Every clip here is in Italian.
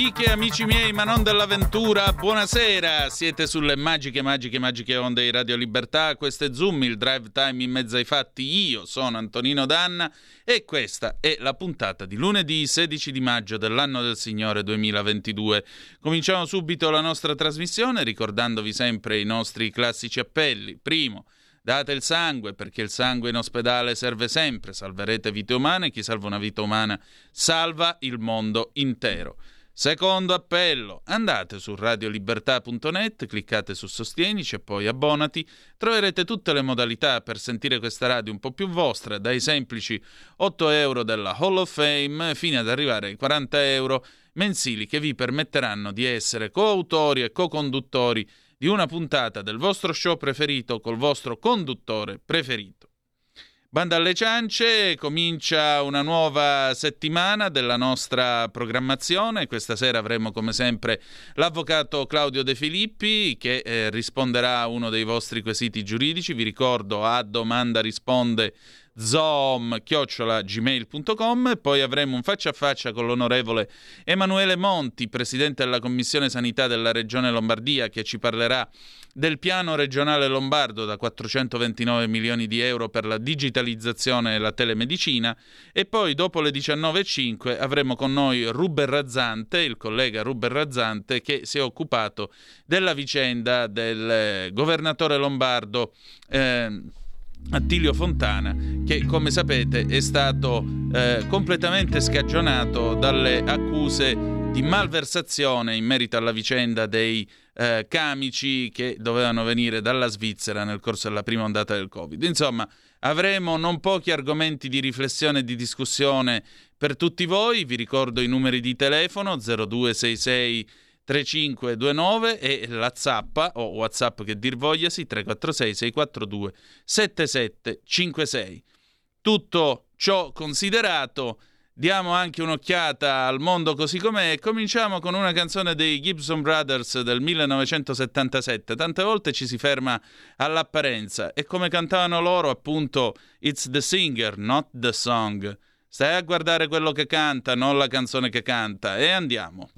Amiche e amici miei, ma non dell'avventura, buonasera! Siete sulle magiche, magiche, magiche onde di Radio Libertà. Questo è Zoom, il drive time in mezzo ai fatti. Io sono Antonino Danna e questa è la puntata di lunedì 16 di maggio dell'anno del Signore 2022. Cominciamo subito la nostra trasmissione ricordandovi sempre i nostri classici appelli. Primo, Date il sangue perché il sangue in ospedale serve sempre, salverete vite umane, chi salva una vita umana salva il mondo intero. Secondo appello, andate su radiolibertà.net, cliccate su Sostienici e poi abbonati, troverete tutte le modalità per sentire questa radio un po' più vostra, dai semplici 8 euro della Hall of Fame fino ad arrivare ai 40 euro mensili che vi permetteranno di essere coautori e co-conduttori di una puntata del vostro show preferito col vostro conduttore preferito. Banda alle ciance, comincia una nuova settimana della nostra programmazione. Questa sera avremo come sempre l'avvocato Claudio De Filippi che eh, risponderà a uno dei vostri quesiti giuridici. Vi ricordo a domanda risponde zoom-gmail.com poi avremo un faccia a faccia con l'onorevole Emanuele Monti, presidente della Commissione Sanità della Regione Lombardia, che ci parlerà del piano regionale lombardo da 429 milioni di euro per la digitalizzazione e la telemedicina. E poi dopo le 19.05 avremo con noi Ruben Razzante, il collega Ruben Razzante che si è occupato della vicenda del governatore lombardo eh, Attilio Fontana, che come sapete è stato eh, completamente scagionato dalle accuse di malversazione in merito alla vicenda dei eh, camici che dovevano venire dalla Svizzera nel corso della prima ondata del Covid. Insomma, avremo non pochi argomenti di riflessione e di discussione per tutti voi. Vi ricordo i numeri di telefono 0266 3529 e la zappa o whatsapp che dir vogliasi 346 642 7756 tutto ciò considerato diamo anche un'occhiata al mondo così com'è e cominciamo con una canzone dei Gibson Brothers del 1977 tante volte ci si ferma all'apparenza e come cantavano loro appunto it's the singer not the song. Stai a guardare quello che canta non la canzone che canta. E andiamo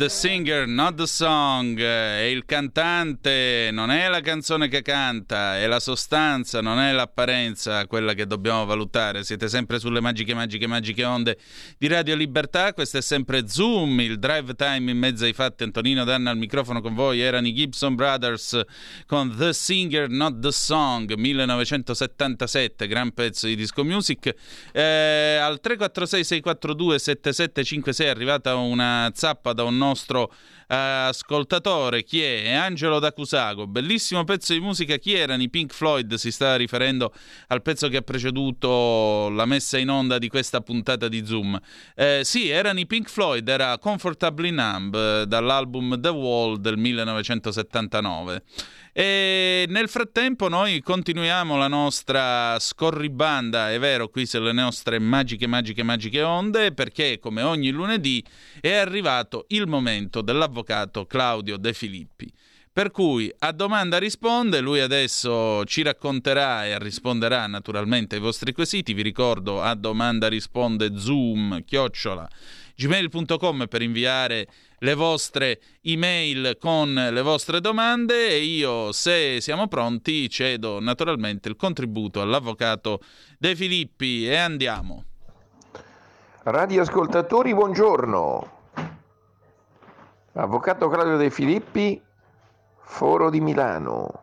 The singer, not the song. È il cantante, non è la canzone che canta, è la sostanza, non è l'apparenza quella che dobbiamo valutare. Siete sempre sulle magiche, magiche, magiche onde di Radio Libertà. Questo è sempre Zoom, il drive time in mezzo ai fatti. Antonino Danna al microfono con voi. Erano i Gibson Brothers con The Singer, Not the Song, 1977, gran pezzo di disco music. Eh, al 346 642 7756 è arrivata una zappa da un nostro uh, ascoltatore. Chi è? Angelo D'Acusago. Bellissimo pezzo di musica. Chi erano i Pink Floyd? Si sta riferendo al pezzo che ha preceduto la messa in onda di questa puntata di Zoom. Eh, sì, erano i Pink Floyd. Era Comfortably Numb eh, dall'album The Wall del 1979. E nel frattempo noi continuiamo la nostra scorribanda, è vero, qui sulle nostre magiche, magiche, magiche onde, perché come ogni lunedì è arrivato il momento dell'avvocato Claudio De Filippi. Per cui a domanda risponde, lui adesso ci racconterà e risponderà naturalmente ai vostri quesiti. Vi ricordo a domanda risponde zoom chiocciola gmail.com per inviare le vostre email con le vostre domande e io, se siamo pronti, cedo naturalmente il contributo all'avvocato De Filippi e andiamo. Radioascoltatori, buongiorno. Avvocato Claudio De Filippi, Foro di Milano.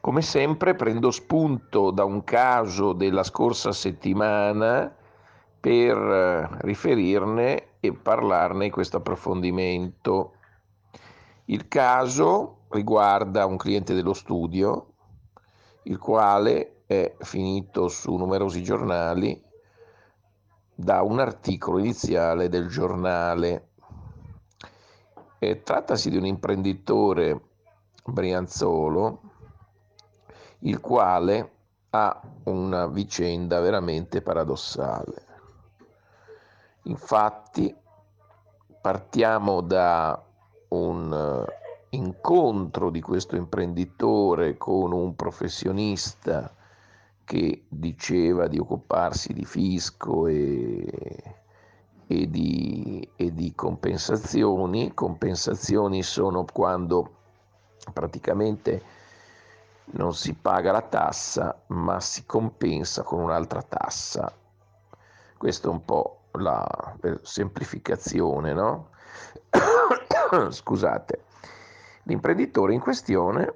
Come sempre prendo spunto da un caso della scorsa settimana per eh, riferirne e parlarne in questo approfondimento. Il caso riguarda un cliente dello studio, il quale è finito su numerosi giornali da un articolo iniziale del giornale. E trattasi di un imprenditore brianzolo, il quale ha una vicenda veramente paradossale. Infatti partiamo da un eh, incontro di questo imprenditore con un professionista che diceva di occuparsi di fisco e, e, di, e di compensazioni. Compensazioni sono quando praticamente non si paga la tassa ma si compensa con un'altra tassa. Questo è un po' la semplificazione, no? Scusate, l'imprenditore in questione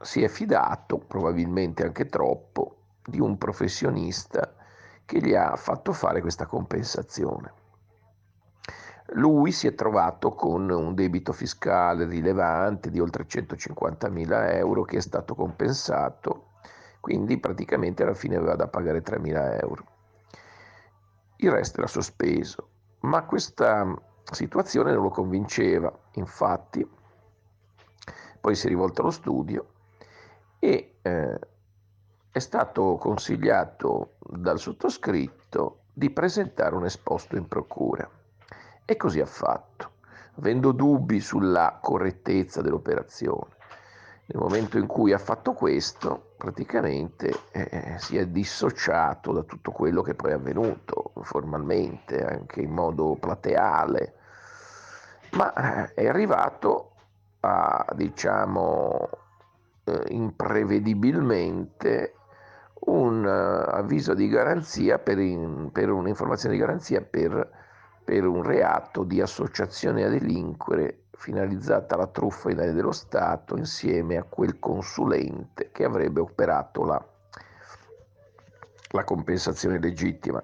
si è fidato, probabilmente anche troppo, di un professionista che gli ha fatto fare questa compensazione. Lui si è trovato con un debito fiscale rilevante di oltre 150 mila euro che è stato compensato, quindi praticamente alla fine aveva da pagare 3 mila euro il resto era sospeso. Ma questa situazione non lo convinceva, infatti poi si è rivolto allo studio e eh, è stato consigliato dal sottoscritto di presentare un esposto in procura e così ha fatto, avendo dubbi sulla correttezza dell'operazione. Nel momento in cui ha fatto questo, praticamente eh, si è dissociato da tutto quello che poi è avvenuto formalmente, anche in modo plateale, ma eh, è arrivato a, diciamo, eh, imprevedibilmente un uh, avviso di garanzia per, in, per, un'informazione di garanzia per, per un reato di associazione a delinquere finalizzata alla truffa ai danni dello Stato insieme a quel consulente che avrebbe operato la, la compensazione legittima.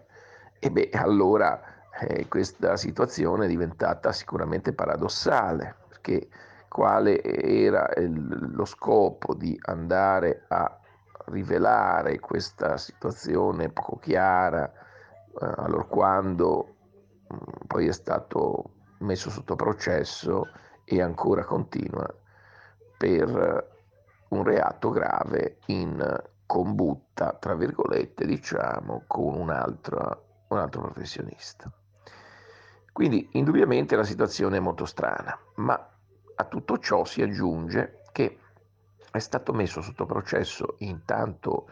E beh, allora eh, questa situazione è diventata sicuramente paradossale, perché quale era il, lo scopo di andare a rivelare questa situazione poco chiara, eh, allora quando poi è stato messo sotto processo e ancora continua per un reato grave in combutta, tra virgolette, diciamo, con un altro, un altro professionista. Quindi indubbiamente la situazione è molto strana, ma a tutto ciò si aggiunge che è stato messo sotto processo intanto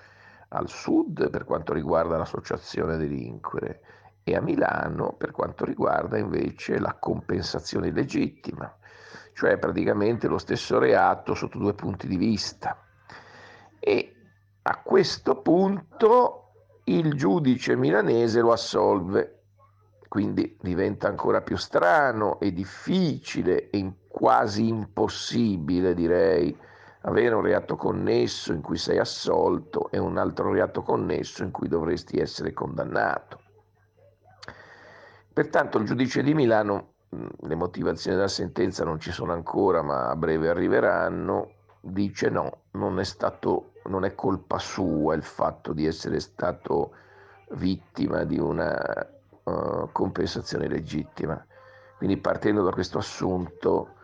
al sud per quanto riguarda l'associazione delinquere e a Milano per quanto riguarda invece la compensazione legittima, cioè praticamente lo stesso reato sotto due punti di vista. E a questo punto il giudice milanese lo assolve, quindi diventa ancora più strano e difficile e quasi impossibile, direi, avere un reato connesso in cui sei assolto e un altro reato connesso in cui dovresti essere condannato. Pertanto il giudice di Milano, le motivazioni della sentenza non ci sono ancora, ma a breve arriveranno, dice no, non è, stato, non è colpa sua il fatto di essere stato vittima di una uh, compensazione legittima. Quindi partendo da questo assunto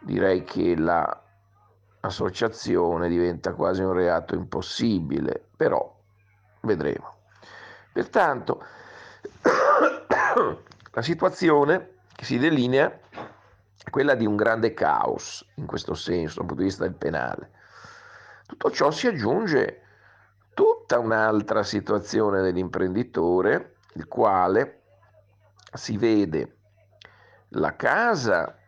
direi che l'associazione diventa quasi un reato impossibile, però vedremo. Pertanto la situazione che si delinea è quella di un grande caos in questo senso dal punto di vista del penale. Tutto ciò si aggiunge tutta un'altra situazione dell'imprenditore, il quale si vede la casa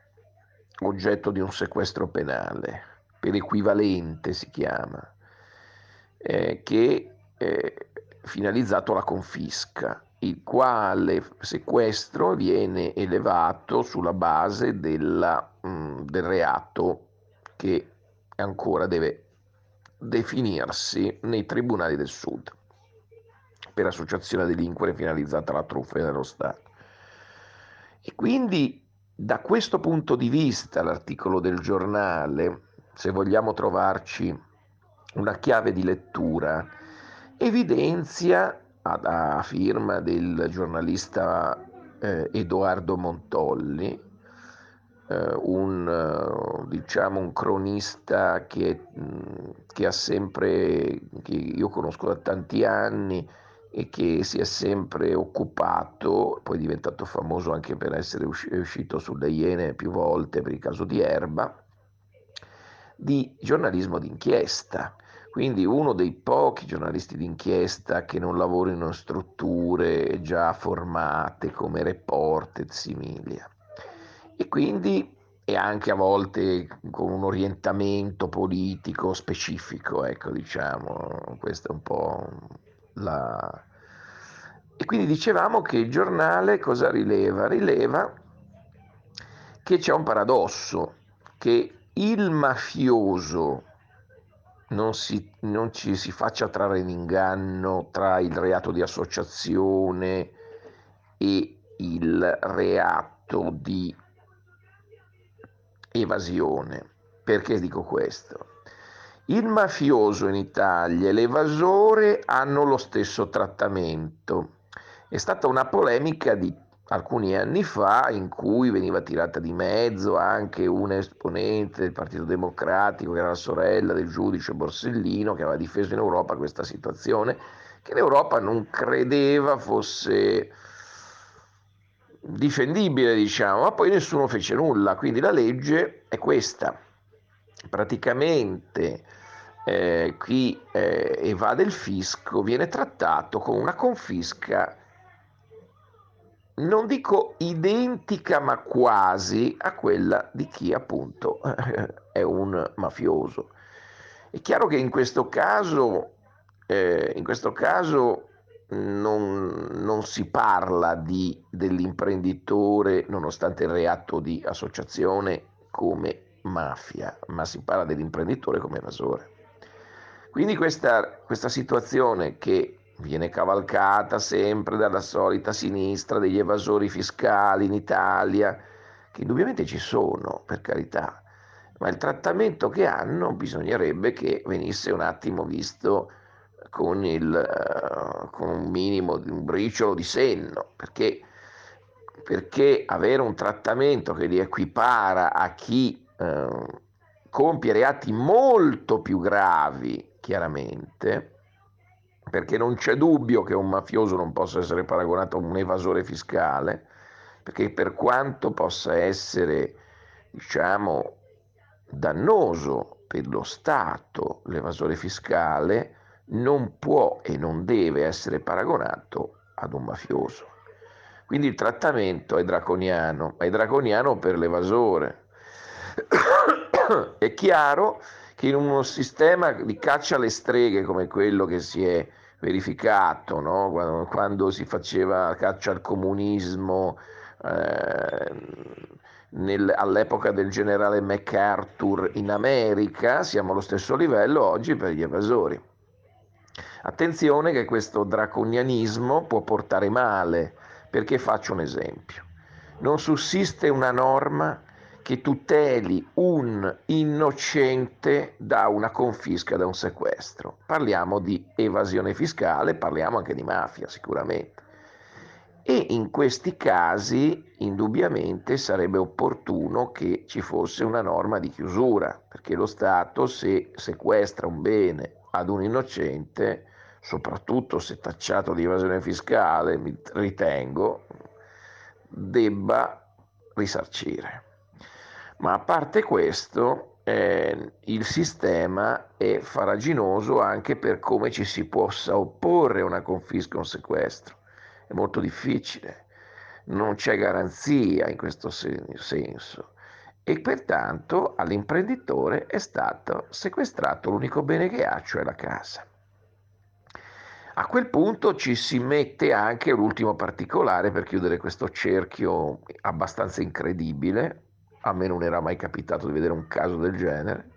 oggetto di un sequestro penale, per equivalente si chiama, eh, che è finalizzato alla confisca, il quale sequestro viene elevato sulla base della, mm, del reato che ancora deve definirsi nei tribunali del Sud per associazione a delinquere finalizzata alla truffa dello Stato. E quindi da questo punto di vista l'articolo del giornale, se vogliamo trovarci una chiave di lettura, evidenzia a, firma del giornalista eh, Edoardo Montolli, eh, un, eh, diciamo, un cronista che, che ha sempre, che io conosco da tanti anni, e che si è sempre occupato, poi è diventato famoso anche per essere uscito sulle Iene più volte per il caso di Erba, di giornalismo d'inchiesta. Quindi uno dei pochi giornalisti d'inchiesta che non lavorano in strutture già formate come Report e Similia. E quindi e anche a volte con un orientamento politico specifico, ecco, diciamo, questo è un po' la... E quindi dicevamo che il giornale cosa rileva? Rileva che c'è un paradosso, che il mafioso non, si, non ci si faccia trarre in inganno tra il reato di associazione e il reato di evasione. Perché dico questo? Il mafioso in Italia e l'evasore hanno lo stesso trattamento. È stata una polemica di alcuni anni fa in cui veniva tirata di mezzo anche un esponente del Partito Democratico, che era la sorella del giudice Borsellino, che aveva difeso in Europa questa situazione, che l'Europa non credeva fosse difendibile, diciamo, ma poi nessuno fece nulla, quindi la legge è questa. Praticamente eh, chi eh, evade il fisco viene trattato con una confisca, non dico identica, ma quasi a quella di chi appunto è un mafioso. È chiaro che in questo caso, eh, in questo caso non, non, si parla di, dell'imprenditore, nonostante il reato di associazione, come mafia, ma si parla dell'imprenditore come evasore. Quindi questa, questa situazione che viene cavalcata sempre dalla solita sinistra degli evasori fiscali in Italia, che indubbiamente ci sono, per carità, ma il trattamento che hanno bisognerebbe che venisse un attimo visto con, il, uh, con un minimo, un briciolo di senno, perché, perché avere un trattamento che li equipara a chi uh, compie reati molto più gravi chiaramente, perché non c'è dubbio che un mafioso non possa essere paragonato a un evasore fiscale, perché per quanto possa essere, diciamo, dannoso per lo Stato l'evasore fiscale, non può e non deve essere paragonato ad un mafioso. Quindi il trattamento è draconiano, ma è draconiano per l'evasore. è chiaro che in uno sistema di caccia alle streghe come quello che si è verificato no? quando, quando, si faceva caccia al comunismo eh, nel, all'epoca del generale MacArthur in America, siamo allo stesso livello oggi per gli evasori. Attenzione che questo draconianismo può portare male, perché faccio un esempio. Non sussiste una norma che tuteli un innocente da una confisca, da un sequestro. Parliamo di evasione fiscale, parliamo anche di mafia sicuramente. E in questi casi indubbiamente sarebbe opportuno che ci fosse una norma di chiusura, perché lo Stato se sequestra un bene ad un innocente, soprattutto se tacciato di evasione fiscale, ritengo, debba risarcire. Ma a parte questo, eh, il sistema è faraginoso anche per come ci si possa opporre a una confisca o un sequestro. È molto difficile, non c'è garanzia in questo senso e pertanto all'imprenditore è stato sequestrato l'unico bene che ha, cioè la casa. A quel punto ci si mette anche l'ultimo particolare per chiudere questo cerchio abbastanza incredibile, a me non era mai capitato di vedere un caso del genere,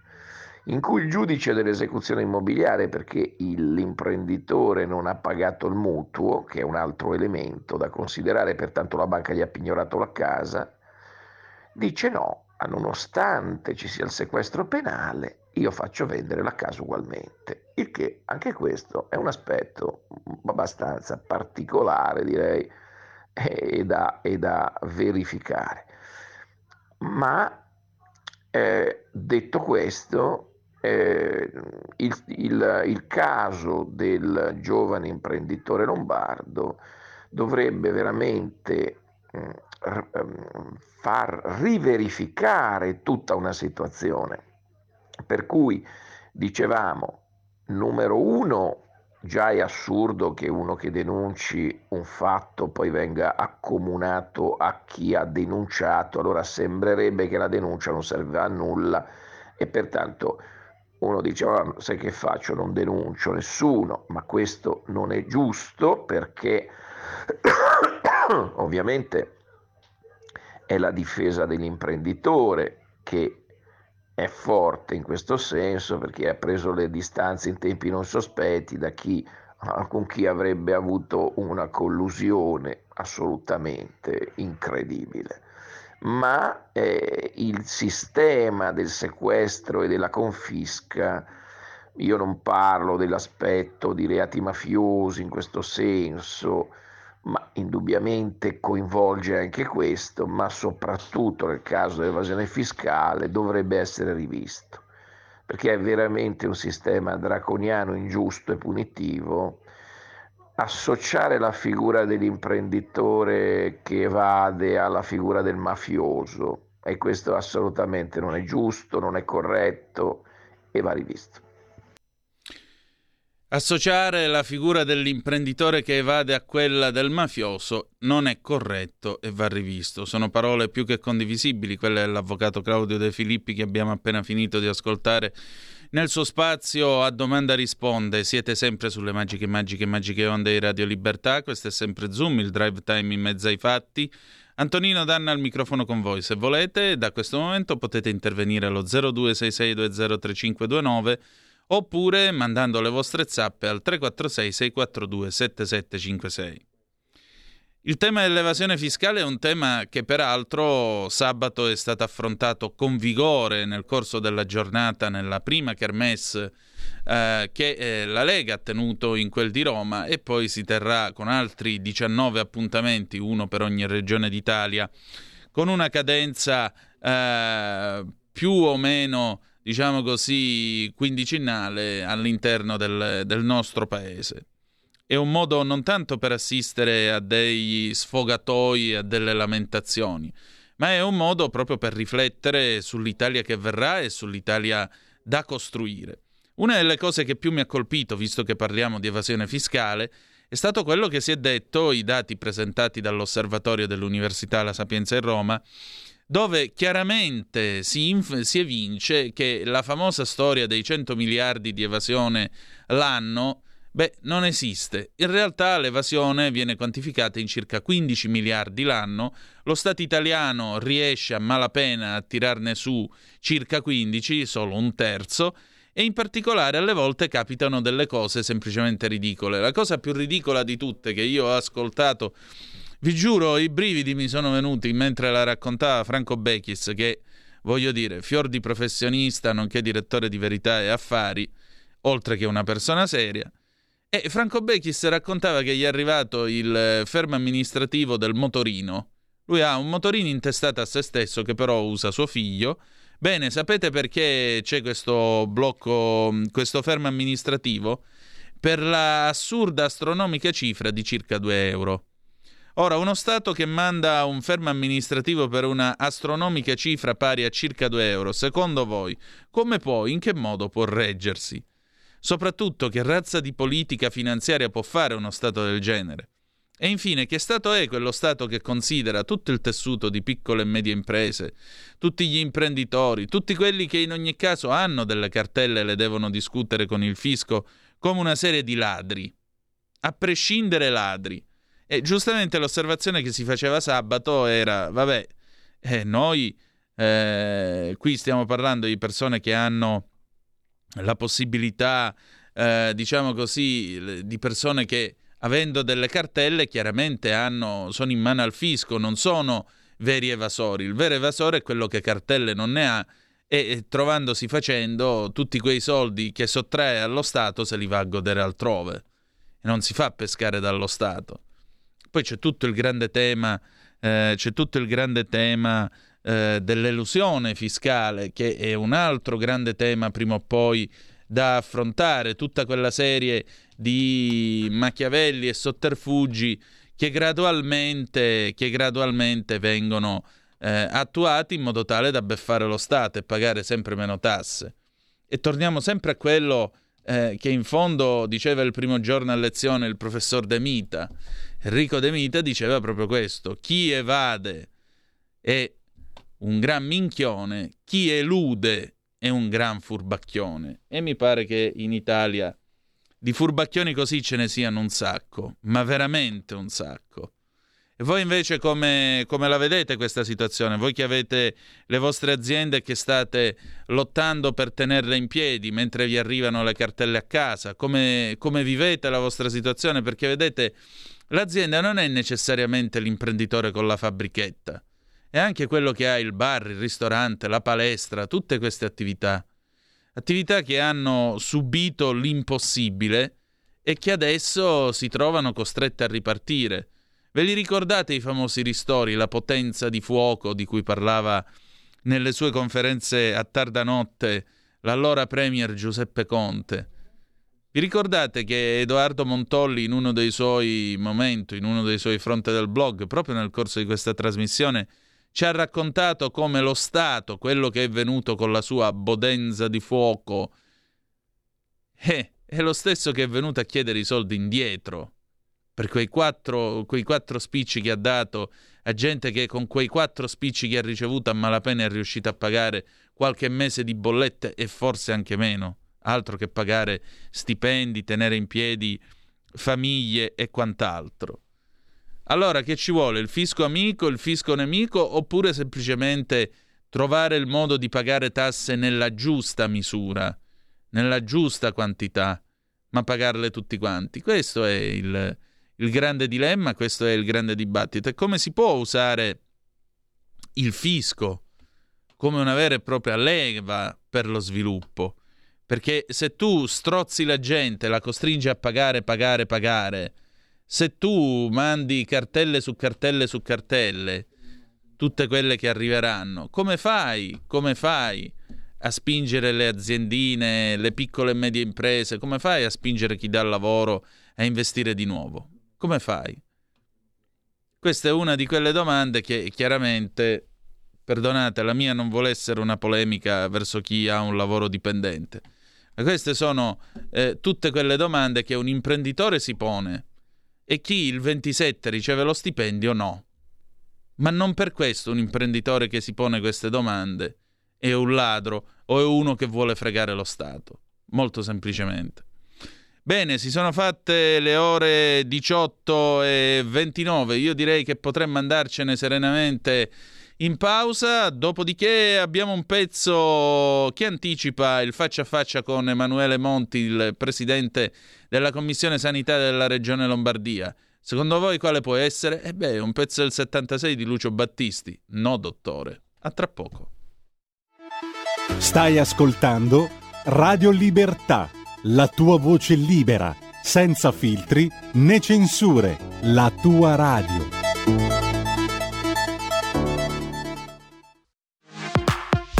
in cui il giudice dell'esecuzione immobiliare, perché l'imprenditore non ha pagato il mutuo, che è un altro elemento da considerare, pertanto la banca gli ha pignorato la casa, dice no, nonostante ci sia il sequestro penale, io faccio vendere la casa ugualmente. Il che anche questo è un aspetto abbastanza particolare, direi, e da, e da verificare. Ma eh, detto questo, eh, il, il, il, caso del giovane imprenditore lombardo dovrebbe veramente mm, ehm, far riverificare tutta una situazione. Per cui dicevamo, numero uno, Già è assurdo che uno che denunci un fatto poi venga accomunato a chi ha denunciato, allora sembrerebbe che la denuncia non serve a nulla e pertanto uno dice oh, sai che faccio, non denuncio nessuno, ma questo non è giusto perché ovviamente è la difesa dell'imprenditore che è forte in questo senso perché ha preso le distanze in tempi non sospetti da chi, con chi avrebbe avuto una collusione assolutamente incredibile. Ma eh, il sistema del sequestro e della confisca, io non parlo dell'aspetto di reati mafiosi in questo senso, ma indubbiamente coinvolge anche questo, ma soprattutto nel caso dell'evasione fiscale dovrebbe essere rivisto, perché è veramente un sistema draconiano, ingiusto e punitivo. Associare la figura dell'imprenditore che evade alla figura del mafioso, e questo assolutamente non è giusto, non è corretto e va rivisto. Associare la figura dell'imprenditore che evade a quella del mafioso non è corretto e va rivisto. Sono parole più che condivisibili, quelle dell'avvocato Claudio De Filippi che abbiamo appena finito di ascoltare nel suo spazio a domanda risponde. Siete sempre sulle magiche, magiche, magiche onde di Radio Libertà. Questo è sempre Zoom, il drive time in mezzo ai fatti. Antonino Danna al microfono con voi. Se volete, da questo momento potete intervenire allo 0266203529 oppure mandando le vostre zappe al 346 642 7756. Il tema dell'evasione fiscale è un tema che peraltro sabato è stato affrontato con vigore nel corso della giornata nella prima kermesse eh, che eh, la Lega ha tenuto in quel di Roma e poi si terrà con altri 19 appuntamenti, uno per ogni regione d'Italia, con una cadenza eh, più o meno diciamo così, quindicinale all'interno del, del nostro paese. È un modo non tanto per assistere a dei sfogatoi, a delle lamentazioni, ma è un modo proprio per riflettere sull'Italia che verrà e sull'Italia da costruire. Una delle cose che più mi ha colpito, visto che parliamo di evasione fiscale, è stato quello che si è detto, i dati presentati dall'osservatorio dell'Università La Sapienza in Roma, dove chiaramente si, inf- si evince che la famosa storia dei 100 miliardi di evasione l'anno Beh, non esiste. In realtà l'evasione viene quantificata in circa 15 miliardi l'anno, lo Stato italiano riesce a malapena a tirarne su circa 15, solo un terzo, e in particolare alle volte capitano delle cose semplicemente ridicole. La cosa più ridicola di tutte che io ho ascoltato, vi giuro, i brividi mi sono venuti mentre la raccontava Franco Bechis, che voglio dire, fior di professionista, nonché direttore di verità e affari, oltre che una persona seria e Franco Bechis raccontava che gli è arrivato il eh, fermo amministrativo del motorino. Lui ha un motorino intestato a se stesso che però usa suo figlio. Bene, sapete perché c'è questo blocco, mm, questo fermo amministrativo? Per la assurda astronomica cifra di circa 2 euro. Ora, uno Stato che manda un fermo amministrativo per una astronomica cifra pari a circa 2 euro, secondo voi, come può, in che modo può reggersi? Soprattutto, che razza di politica finanziaria può fare uno Stato del genere? E infine, che Stato è quello Stato che considera tutto il tessuto di piccole e medie imprese, tutti gli imprenditori, tutti quelli che in ogni caso hanno delle cartelle e le devono discutere con il fisco come una serie di ladri, a prescindere ladri. E giustamente l'osservazione che si faceva sabato era, vabbè, eh, noi eh, qui stiamo parlando di persone che hanno la possibilità, eh, diciamo così, di persone che avendo delle cartelle chiaramente hanno, sono in mano al fisco, non sono veri evasori. Il vero evasore è quello che cartelle non ne ha e, trovandosi facendo tutti quei soldi che sottrae allo Stato se li va a godere altrove non si fa pescare dallo Stato. Poi c'è tutto il grande tema, eh, il grande tema eh, dell'elusione fiscale, che è un altro grande tema prima o poi da affrontare, tutta quella serie di Machiavelli e sotterfugi che gradualmente, che gradualmente vengono eh, attuati in modo tale da beffare lo Stato e pagare sempre meno tasse. E torniamo sempre a quello eh, che in fondo diceva il primo giorno a lezione il professor De Mita. Enrico De Mita diceva proprio questo: chi evade e un gran minchione, chi elude è un gran furbacchione. E mi pare che in Italia di furbacchioni così ce ne siano un sacco, ma veramente un sacco. E voi invece come, come, la vedete questa situazione? Voi che avete le vostre aziende che state lottando per tenerle in piedi mentre vi arrivano le cartelle a casa, come, come vivete la vostra situazione? Perché vedete, l'azienda non è necessariamente l'imprenditore con la fabbrichetta è anche quello che ha il bar, il ristorante, la palestra, tutte queste attività. Attività che hanno subito l'impossibile e che adesso si trovano costrette a ripartire. Ve li ricordate i famosi ristori, la potenza di fuoco di cui parlava nelle sue conferenze a tarda notte l'allora premier Giuseppe Conte? Vi ricordate che Edoardo Montolli in uno dei suoi momenti, in uno dei suoi fronte del blog, proprio nel corso di questa trasmissione, ci ha raccontato come lo Stato, quello che è venuto con la sua bodenza di fuoco, eh, è lo stesso che è venuto a chiedere i soldi indietro per quei quattro, quei quattro spicci che ha dato a gente che con quei quattro spicci che ha ricevuto a malapena è riuscita a pagare qualche mese di bollette e forse anche meno, altro che pagare stipendi, tenere in piedi famiglie e quant'altro. Allora che ci vuole? Il fisco amico, il fisco nemico oppure semplicemente trovare il modo di pagare tasse nella giusta misura, nella giusta quantità, ma pagarle tutti quanti? Questo è il, il grande dilemma, questo è il grande dibattito. E come si può usare il fisco come una vera e propria leva per lo sviluppo? Perché se tu strozzi la gente, la costringi a pagare, pagare, pagare, se tu mandi cartelle su cartelle su cartelle, tutte quelle che arriveranno, come fai? Come fai a spingere le aziendine, le piccole e medie imprese? Come fai a spingere chi dà lavoro a investire di nuovo? Come fai? Questa è una di quelle domande che chiaramente, perdonate, la mia non vuole essere una polemica verso chi ha un lavoro dipendente, ma queste sono eh, tutte quelle domande che un imprenditore si pone e chi il 27 riceve lo stipendio no. Ma non per questo un imprenditore che si pone queste domande è un ladro o è uno che vuole fregare lo Stato. Molto semplicemente. Bene, si sono fatte le ore 18 e 29. Io direi che potremmo andarcene serenamente in pausa, dopodiché abbiamo un pezzo che anticipa il faccia a faccia con Emanuele Monti, il presidente della Commissione Sanità della Regione Lombardia. Secondo voi quale può essere? Eh beh, un pezzo del 76 di Lucio Battisti. No, dottore. A tra poco. Stai ascoltando Radio Libertà la tua voce libera, senza filtri né censure, la tua radio.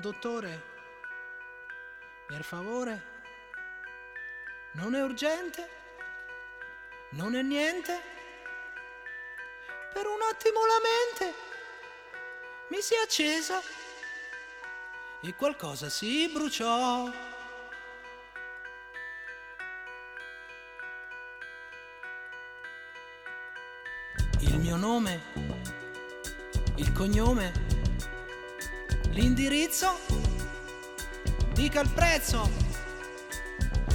Dottore, per favore, non è urgente, non è niente. Per un attimo la mente mi si è accesa e qualcosa si bruciò. Il mio nome, il cognome L'indirizzo? Dica il prezzo.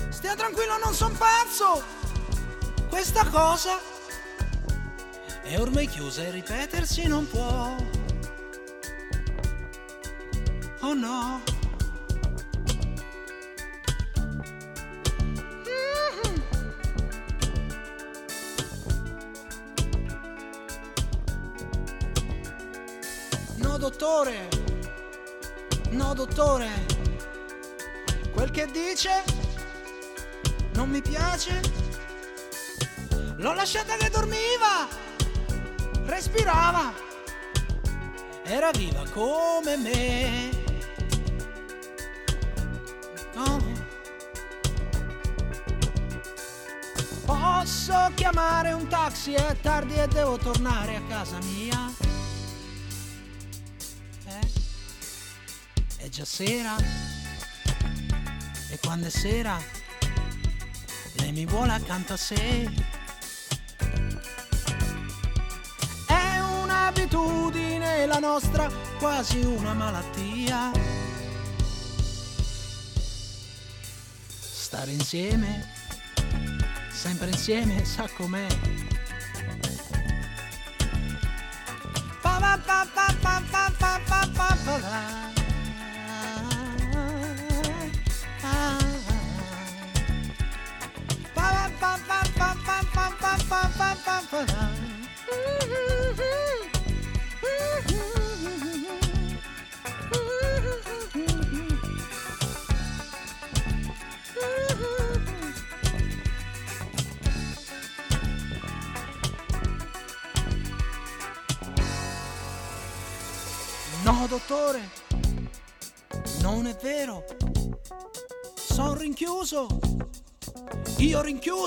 Stia tranquillo, non son pazzo. Questa cosa è ormai chiusa e ripetersi non può. Oh no. Mm-hmm. Dottore, No, dottore, quel che dice non mi piace. L'ho lasciata che dormiva, respirava, era viva come me. Oh. Posso chiamare un taxi, è tardi e devo tornare a casa mia. Già sera e quando è sera lei mi vuole accanto a sé. È un'abitudine la nostra, quasi una malattia. Stare insieme, sempre insieme, sa com'è.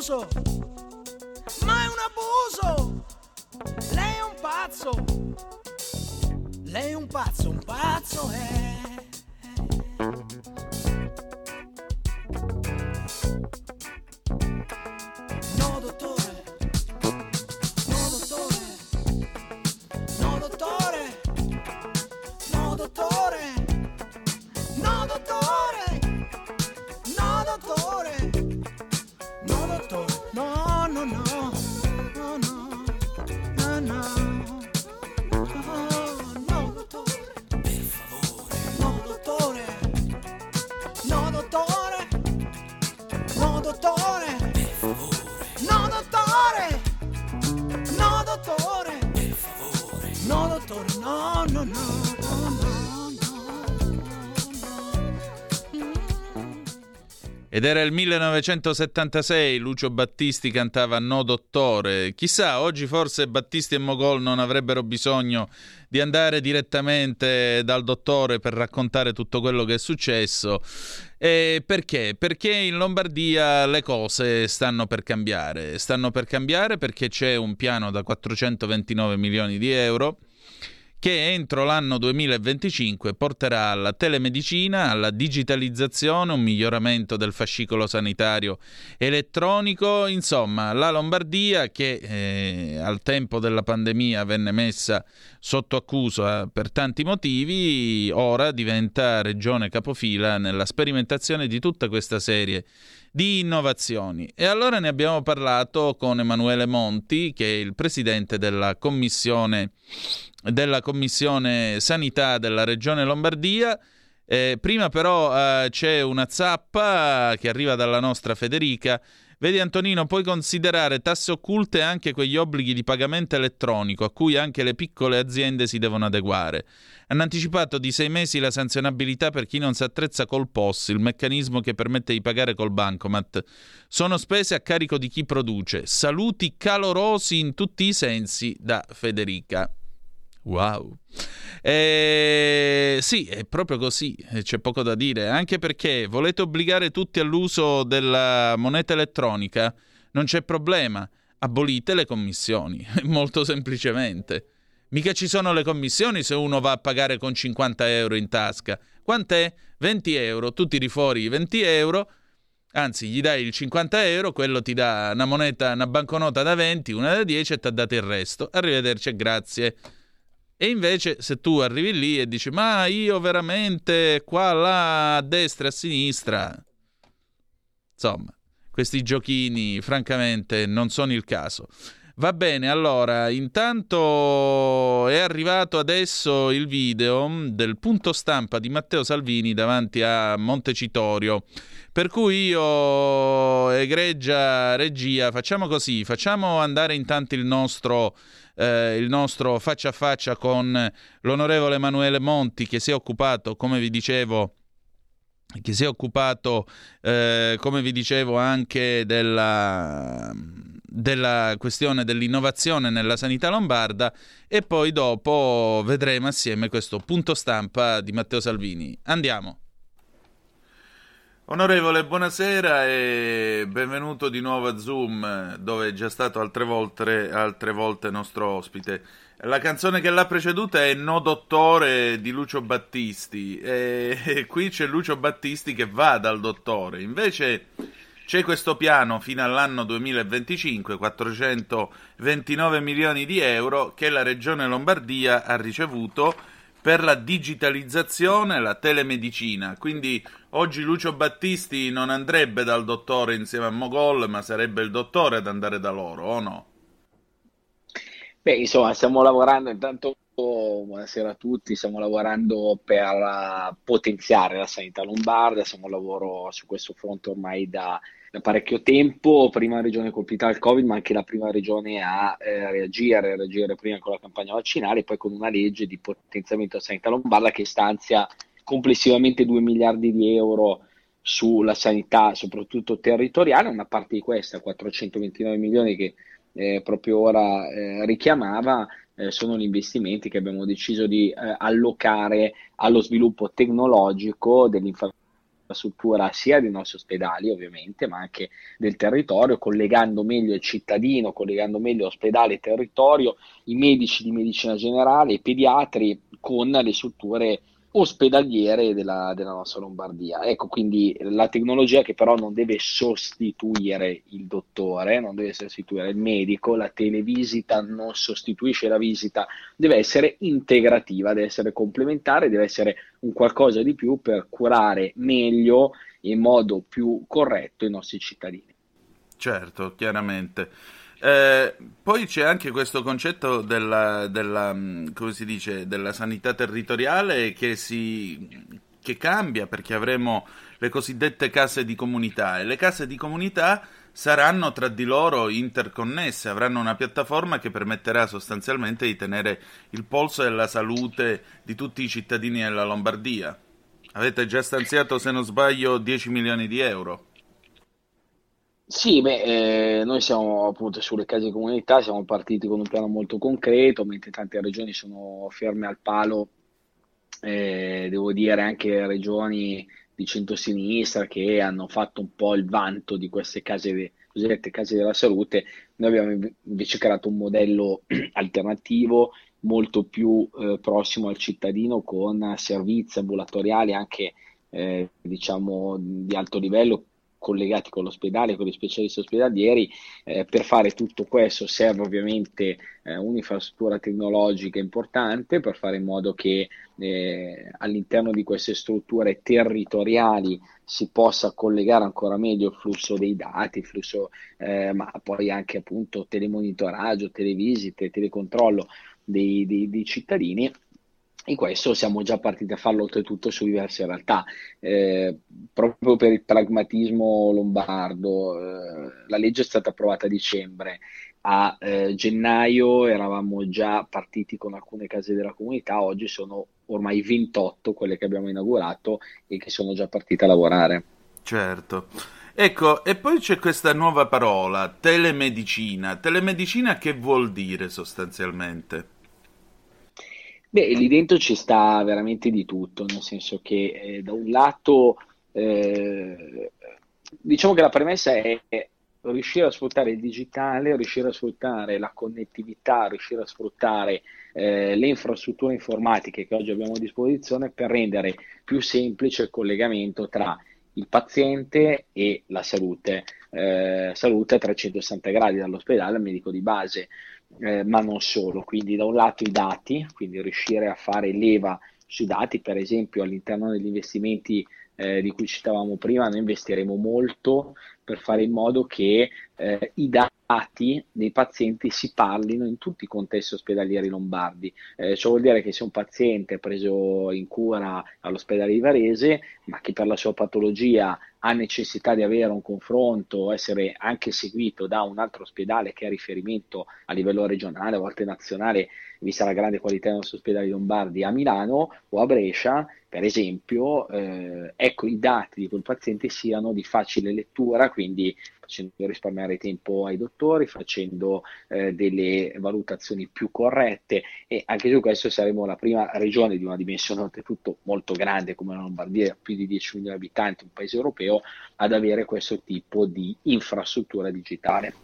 Rinchiuso. Ma è un abuso. Lei è un pazzo. Lei è un pazzo, un pazzo Ed era il 1976, Lucio Battisti cantava No Dottore. Chissà, oggi forse Battisti e Mogol non avrebbero bisogno di andare direttamente dal dottore per raccontare tutto quello che è successo. E perché? Perché in Lombardia le cose stanno per cambiare. Stanno per cambiare perché c'è un piano da 429 milioni di euro che entro l'anno 2025 porterà alla telemedicina, alla digitalizzazione, un miglioramento del fascicolo sanitario elettronico, insomma la Lombardia che eh, al tempo della pandemia venne messa sotto accusa per tanti motivi, ora diventa regione capofila nella sperimentazione di tutta questa serie di innovazioni. E allora ne abbiamo parlato con Emanuele Monti, che è il presidente della commissione della Commissione Sanità della Regione Lombardia. Eh, prima però eh, c'è una zappa che arriva dalla nostra Federica. Vedi Antonino, puoi considerare tasse occulte anche quegli obblighi di pagamento elettronico a cui anche le piccole aziende si devono adeguare. Hanno anticipato di sei mesi la sanzionabilità per chi non si attrezza col POS, il meccanismo che permette di pagare col bancomat. Sono spese a carico di chi produce. Saluti calorosi in tutti i sensi da Federica. Wow. Eh, sì, è proprio così, eh, c'è poco da dire, anche perché volete obbligare tutti all'uso della moneta elettronica? Non c'è problema, abolite le commissioni, molto semplicemente. Mica ci sono le commissioni se uno va a pagare con 50 euro in tasca. Quant'è? 20 euro, tu tiri fuori i 20 euro, anzi gli dai il 50 euro, quello ti dà una moneta, una banconota da 20, una da 10 e ti ha dato il resto. Arrivederci e grazie. E invece se tu arrivi lì e dici ma io veramente qua, là, a destra, e a sinistra, insomma, questi giochini francamente non sono il caso. Va bene, allora, intanto è arrivato adesso il video del punto stampa di Matteo Salvini davanti a Montecitorio. Per cui io, egregia regia, facciamo così, facciamo andare intanto il nostro eh, il nostro faccia a faccia con l'onorevole Emanuele Monti che si è occupato, come vi dicevo, che si è occupato, eh, come vi dicevo, anche della, della questione dell'innovazione nella sanità lombarda e poi dopo vedremo assieme questo punto stampa di Matteo Salvini. Andiamo. Onorevole, buonasera e benvenuto di nuovo a Zoom, dove è già stato altre volte, altre volte nostro ospite. La canzone che l'ha preceduta è No Dottore di Lucio Battisti e, qui c'è Lucio Battisti che va dal dottore. Invece c'è questo piano fino all'anno 2025, 429 milioni di euro che la Regione Lombardia ha ricevuto per la digitalizzazione, la telemedicina. Quindi oggi Lucio Battisti non andrebbe dal dottore insieme a Mogol, ma sarebbe il dottore ad andare da loro, o no? Beh, insomma, stiamo lavorando intanto. Buonasera a tutti, stiamo lavorando per potenziare la sanità lombarda, siamo lavoro su questo fronte ormai da da parecchio tempo, prima regione colpita dal Covid, ma anche la prima regione a eh, reagire, reagire prima con la campagna vaccinale e poi con una legge di potenziamento della sanità lombarda che stanzia complessivamente 2 miliardi di euro sulla sanità, soprattutto territoriale, una parte di questa, 429 milioni che eh, proprio ora eh, richiamava, eh, sono gli investimenti che abbiamo deciso di eh, allocare allo sviluppo tecnologico dell'infrastruttura infrastruttura sia dei nostri ospedali ovviamente, ma anche del territorio, collegando meglio il cittadino, collegando meglio ospedale e territorio, i medici di medicina generale, i pediatri con le strutture ospedaliere della, della, nostra Lombardia. Ecco, quindi la tecnologia che però non deve sostituire il dottore, non deve sostituire il medico, la televisita non sostituisce la visita, deve essere integrativa, deve essere complementare, deve essere un qualcosa di più per curare meglio in modo più corretto i nostri cittadini. Certo, chiaramente. Eh, poi c'è anche questo concetto della, della, mm, dice, della sanità territoriale che, si, che cambia perché avremo le cosiddette case di comunità e le case di comunità saranno tra di loro interconnesse, avranno una piattaforma che permetterà sostanzialmente di tenere il polso della salute di tutti i cittadini della Lombardia. Avete già stanziato, se non sbaglio, 10 milioni di euro. Sì, beh, eh, noi siamo appunto sulle case comunità, siamo partiti con un piano molto concreto, mentre tante regioni sono ferme al palo, eh, devo dire anche regioni di centrosinistra che hanno fatto un po' il vanto di queste case, cosiddette case della salute. Noi abbiamo invece creato un modello alternativo molto più eh, prossimo al cittadino con servizi ambulatoriali anche eh, diciamo di alto livello collegati con l'ospedale, con gli specialisti ospedalieri. Eh, per fare tutto questo serve ovviamente eh, un'infrastruttura tecnologica importante per fare in modo che eh, all'interno di queste strutture territoriali si possa collegare ancora meglio il flusso dei dati, il flusso, eh, ma poi anche appunto telemonitoraggio, televisite, telecontrollo dei, dei, dei cittadini in questo siamo già partiti a farlo oltretutto su diverse realtà, eh, proprio per il pragmatismo lombardo. Eh, la legge è stata approvata a dicembre, a eh, gennaio eravamo già partiti con alcune case della comunità, oggi sono ormai 28 quelle che abbiamo inaugurato e che sono già partite a lavorare. Certo. Ecco, e poi c'è questa nuova parola, telemedicina. Telemedicina che vuol dire sostanzialmente? Beh, lì dentro ci sta veramente di tutto, nel senso che eh, da un lato eh, diciamo che la premessa è riuscire a sfruttare il digitale, riuscire a sfruttare la connettività, riuscire a sfruttare eh, le infrastrutture informatiche che oggi abbiamo a disposizione per rendere più semplice il collegamento tra il paziente e la salute, eh, salute a 360 gradi dall'ospedale al medico di base eh, ma non solo. Quindi da un lato i dati, quindi riuscire a fare leva sui dati, per esempio all'interno degli investimenti eh, di cui citavamo prima, noi investiremo molto per fare in modo che eh, i dati dei pazienti si parlino in tutti i contesti ospedalieri lombardi. Eh, ciò vuol dire che se un paziente è preso in cura all'ospedale di Varese, ma che per la sua patologia ha necessità di avere un confronto, essere anche seguito da un altro ospedale che ha riferimento a livello regionale, a volte nazionale, vista la grande qualità dei nostri ospedali lombardi, a Milano o a Brescia, per esempio, eh, ecco i dati di quel paziente siano di facile lettura, quindi facendo risparmiare tempo ai dottori, facendo eh, delle valutazioni più corrette e anche su questo saremo la prima regione di una dimensione oltretutto molto grande come la Lombardia, più di 10 milioni di abitanti, un paese europeo, ad avere questo tipo di infrastruttura digitale.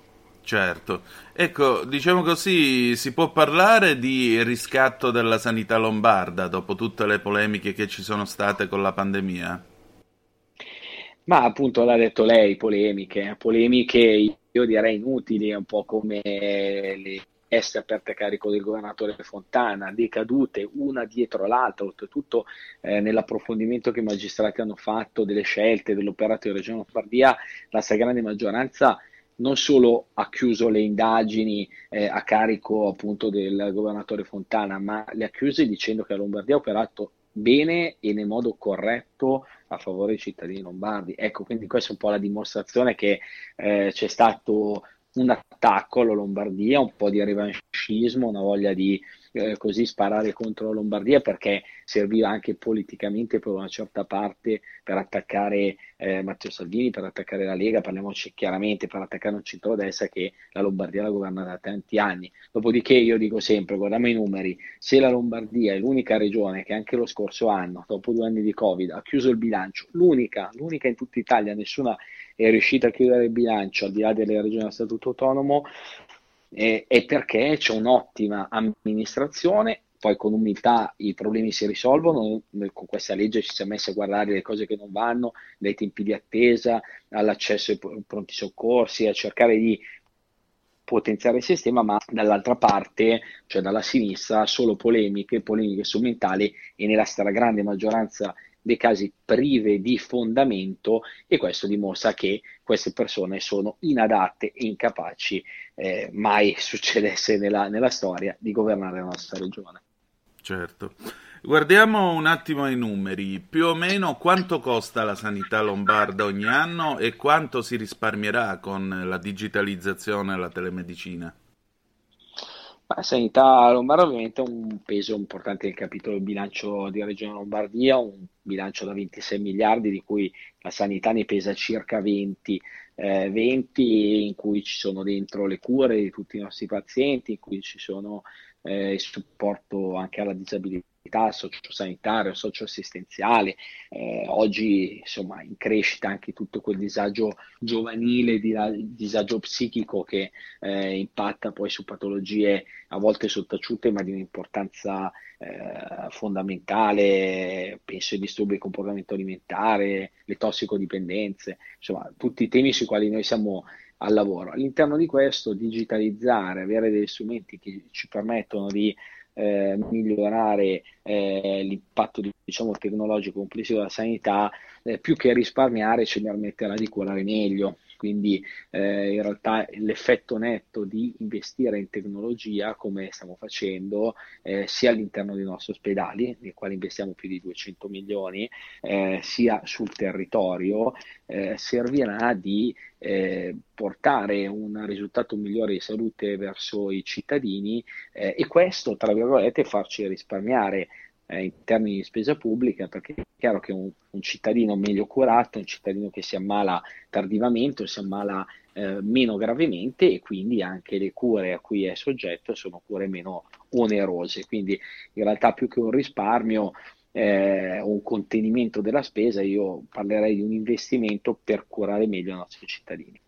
Certo, ecco, diciamo così, si può parlare di riscatto della sanità lombarda dopo tutte le polemiche che ci sono state con la pandemia? Ma appunto l'ha detto lei, polemiche, polemiche io direi inutili, un po' come le esse aperte a carico del governatore Fontana, decadute una dietro l'altra, oltretutto eh, nell'approfondimento che i magistrati hanno fatto delle scelte dell'operato di Regione Lombardia, la stragrande maggioranza non solo ha chiuso le indagini eh, a carico appunto del governatore Fontana, ma le ha chiuse dicendo che la Lombardia ha operato bene e nel modo corretto a favore dei cittadini lombardi. Ecco, quindi questa è un po' la dimostrazione che eh, c'è stato un attacco alla Lombardia, un po' di revanchismo, una voglia di eh, così sparare contro la Lombardia perché serviva anche politicamente per una certa parte per attaccare eh, Matteo Salvini, per attaccare la Lega, parliamoci chiaramente, per attaccare un centrodestra che la Lombardia la governa da tanti anni. Dopodiché io dico sempre, guardiamo i numeri, se la Lombardia è l'unica regione che anche lo scorso anno, dopo due anni di Covid, ha chiuso il bilancio, l'unica, l'unica in tutta Italia, nessuna è riuscita a chiudere il bilancio al di là delle regioni a statuto autonomo, eh, è perché c'è un'ottima amministrazione, poi con umiltà i problemi si risolvono, con questa legge ci siamo messi a guardare le cose che non vanno, dai tempi di attesa all'accesso ai pronti soccorsi, a cercare di potenziare il sistema, ma dall'altra parte, cioè dalla sinistra, solo polemiche, polemiche strumentali e nella stragrande maggioranza dei casi prive di fondamento e questo dimostra che queste persone sono inadatte e incapaci, eh, mai succedesse nella, nella storia, di governare la nostra regione. Certo. Guardiamo un attimo i numeri. Più o meno quanto costa la sanità lombarda ogni anno e quanto si risparmierà con la digitalizzazione e la telemedicina? La sanità lombarda ovviamente ha un peso importante nel capitolo del bilancio di Regione Lombardia, un bilancio da 26 miliardi di cui la sanità ne pesa circa 20, eh, 20 in cui ci sono dentro le cure di tutti i nostri pazienti, in cui ci sono eh, il supporto anche alla disabilità sociosanitario, socioassistenziale, eh, oggi insomma in crescita anche tutto quel disagio giovanile, disagio psichico che eh, impatta poi su patologie a volte sottaciute ma di un'importanza eh, fondamentale, penso ai disturbi del comportamento alimentare, le tossicodipendenze, insomma tutti i temi sui quali noi siamo al lavoro. All'interno di questo digitalizzare, avere degli strumenti che ci permettono di eh, migliorare eh, l'impatto diciamo, tecnologico complessivo della sanità, eh, più che risparmiare ci permetterà di curare meglio. Quindi eh, in realtà l'effetto netto di investire in tecnologia, come stiamo facendo, eh, sia all'interno dei nostri ospedali, nei quali investiamo più di 200 milioni, eh, sia sul territorio, eh, servirà di eh, portare un risultato migliore di salute verso i cittadini eh, e questo, tra virgolette, farci risparmiare eh, in termini di spesa pubblica, perché è chiaro che un, un, cittadino meglio curato, un cittadino che si ammala tardivamente o si ammala eh, meno gravemente e quindi anche le cure a cui è soggetto sono cure meno onerose. Quindi in realtà più che un risparmio eh, un contenimento della spesa, io parlerei di un investimento per curare meglio i nostri cittadini.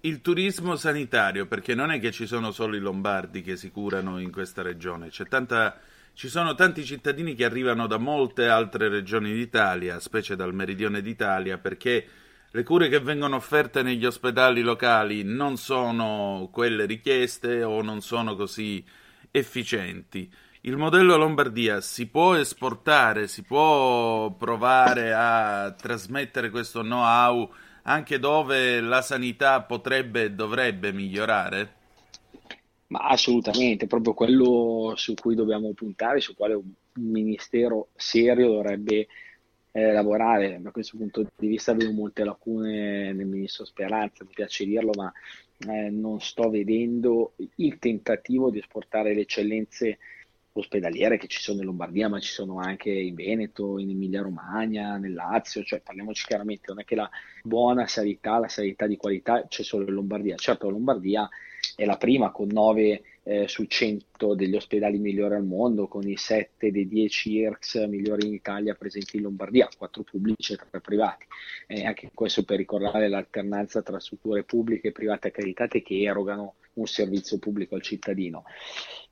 Il turismo sanitario, perché non è che ci sono solo i lombardi che si curano in questa regione, c'è tanta ci sono tanti cittadini che arrivano da molte altre regioni d'Italia, specie dal meridione d'Italia, perché le cure che vengono offerte negli ospedali locali non sono quelle richieste o non sono così efficienti. Il modello Lombardia si può esportare, si può provare a trasmettere questo know-how anche dove la sanità potrebbe e dovrebbe migliorare? Ma assolutamente, proprio quello su cui dobbiamo puntare, su quale un ministero serio dovrebbe eh, lavorare. Da questo punto di vista vedo molte lacune nel ministro Speranza, mi piace dirlo, ma eh, non sto vedendo il tentativo di esportare le eccellenze ospedaliere che ci sono in Lombardia, ma ci sono anche in Veneto, in Emilia Romagna, nel Lazio, cioè parliamoci chiaramente, non è che la buona sanità, la sanità di qualità c'è solo in Lombardia. Certo, Lombardia è la prima con 9 eh, su 100 degli ospedali migliori al mondo, con i 7 dei 10 IRCS migliori in Italia presenti in Lombardia, 4 pubblici e 3 privati. Eh, anche questo per ricordare l'alternanza tra strutture pubbliche e private accreditate che erogano un servizio pubblico al cittadino.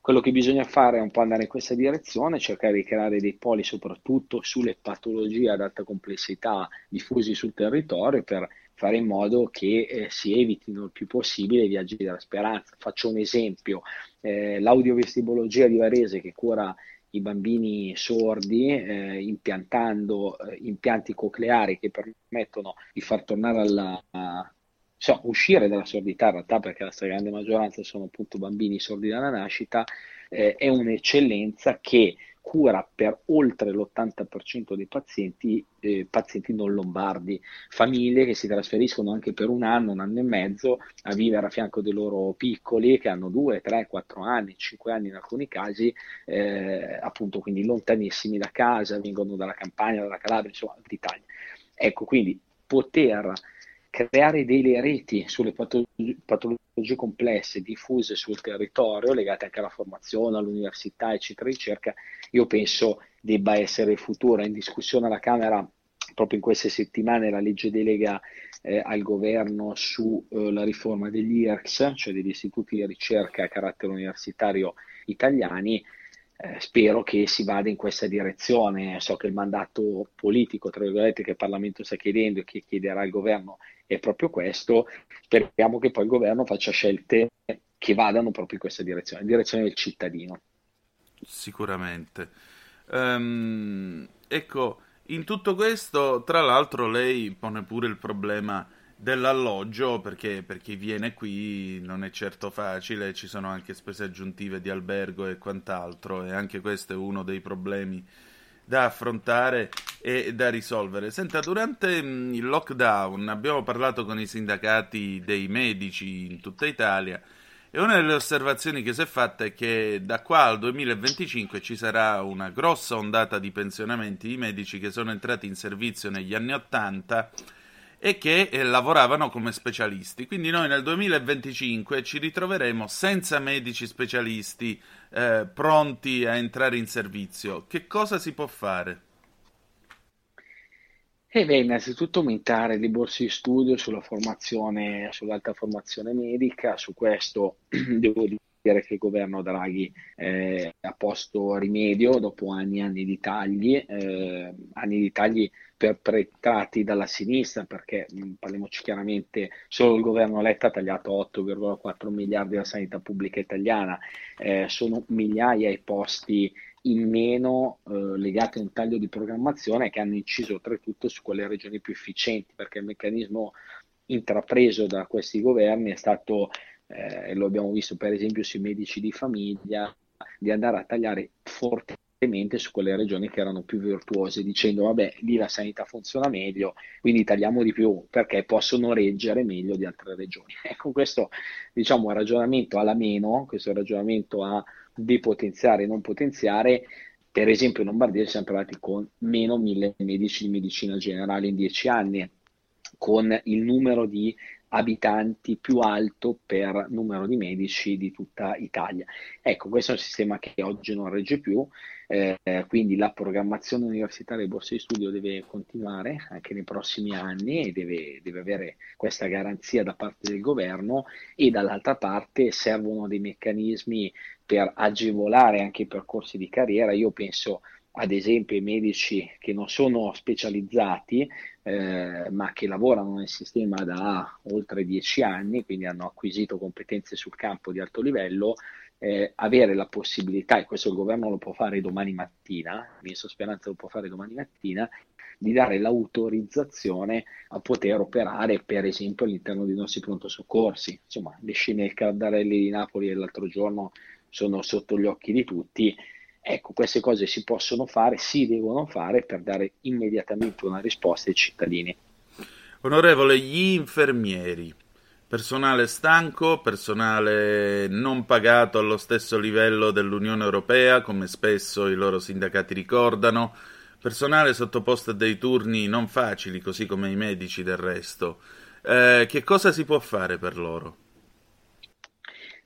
Quello che bisogna fare è un po' andare in questa direzione, cercare di creare dei poli soprattutto sulle patologie ad alta complessità diffusi sul territorio per fare in modo che eh, si evitino il più possibile i viaggi della speranza. Faccio un esempio, eh, l'audiovestibologia di Varese che cura i bambini sordi eh, impiantando eh, impianti cocleari che permettono di far tornare alla, a, so, uscire dalla sordità in realtà perché la stragrande maggioranza sono appunto bambini sordi dalla nascita, eh, è un'eccellenza che cura per oltre l'80% dei pazienti, eh, pazienti non lombardi, famiglie che si trasferiscono anche per un anno, un anno e mezzo a vivere a fianco dei loro piccoli che hanno 2, 3, 4 anni, 5 anni in alcuni casi, eh, appunto quindi lontanissimi da casa, vengono dalla campagna, dalla Calabria, insomma d'Italia. Ecco, quindi poter creare delle reti sulle patologie, patologie, complesse diffuse sul territorio, legate anche alla formazione, all'università, eccetera, ricerca, io penso debba essere. È in discussione alla Camera proprio in queste settimane la legge delega eh, al governo sulla eh, riforma degli IRCS, cioè degli istituti di ricerca a carattere universitario italiani, eh, spero che si vada in questa direzione. So che il mandato politico, tra virgolette, che il Parlamento sta chiedendo e che chiederà il governo è proprio questo. Speriamo che poi il governo faccia scelte che vadano proprio in questa direzione, in direzione del cittadino. Sicuramente. Um, ecco, in tutto questo, tra l'altro, lei pone pure il problema dell'alloggio perché per chi viene qui non è certo facile, ci sono anche spese aggiuntive di albergo e quant'altro e anche questo è uno dei problemi da affrontare e da risolvere. Senta, durante mm, il lockdown abbiamo parlato con i sindacati dei medici in tutta Italia e una delle osservazioni che si è fatta è che da qua al 2025 ci sarà una grossa ondata di pensionamenti di medici che sono entrati in servizio negli anni 80 e che eh, lavoravano come specialisti. Quindi noi nel 2025 ci ritroveremo senza medici specialisti eh, pronti a entrare in servizio. Che cosa si può fare? E beh, innanzitutto aumentare le borse di studio sulla formazione, sull'alta formazione medica, su questo devo dire che il governo Draghi eh, ha posto rimedio dopo anni e anni di tagli, eh, anni di tagli perpetrati dalla sinistra, perché parliamoci chiaramente, solo il governo Letta ha tagliato 8,4 miliardi alla sanità pubblica italiana, eh, sono migliaia i posti in meno eh, legati a un taglio di programmazione che hanno inciso oltretutto su quelle regioni più efficienti, perché il meccanismo intrapreso da questi governi è stato, eh, lo abbiamo visto per esempio sui medici di famiglia, di andare a tagliare fortemente su quelle regioni che erano più virtuose, dicendo vabbè, lì la sanità funziona meglio, quindi tagliamo di più perché possono reggere meglio di altre regioni. Ecco, questo diciamo ragionamento alla meno, questo ragionamento a depotenziare e non potenziare, per esempio in Lombardia siamo arrivati con meno mille medici di medicina generale in dieci anni, con il numero di abitanti più alto per numero di medici di tutta Italia. Ecco, questo è un sistema che oggi non regge più, eh, quindi la programmazione universitaria e borse di studio deve continuare anche nei prossimi anni e deve, deve avere questa garanzia da parte del governo e dall'altra parte servono dei meccanismi per agevolare anche i percorsi di carriera. Io penso ad esempio ai medici che non sono specializzati eh, ma che lavorano nel sistema da oltre dieci anni, quindi hanno acquisito competenze sul campo di alto livello, eh, avere la possibilità, e questo il governo lo può fare domani mattina, il ministro Speranza lo può fare domani mattina, di dare l'autorizzazione a poter operare, per esempio, all'interno dei nostri pronto soccorsi. Insomma, le scene del Cardarelli di Napoli dell'altro giorno sono sotto gli occhi di tutti Ecco, queste cose si possono fare, si devono fare per dare immediatamente una risposta ai cittadini. Onorevole, gli infermieri, personale stanco, personale non pagato allo stesso livello dell'Unione Europea, come spesso i loro sindacati ricordano, personale sottoposto a dei turni non facili, così come i medici del resto. Eh, che cosa si può fare per loro?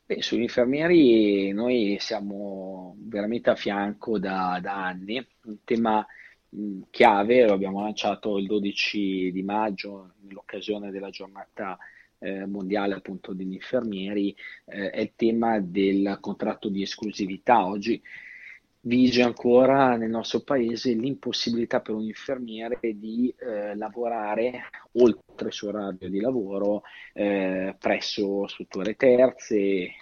Beh, sugli infermieri noi siamo veramente a fianco da, da anni, un tema mh, chiave, lo abbiamo lanciato il 12 di maggio nell'occasione della giornata eh, mondiale appunto degli infermieri, eh, è il tema del contratto di esclusività. Oggi vige ancora nel nostro paese l'impossibilità per un infermiere di eh, lavorare oltre il suo radio di lavoro eh, presso strutture terze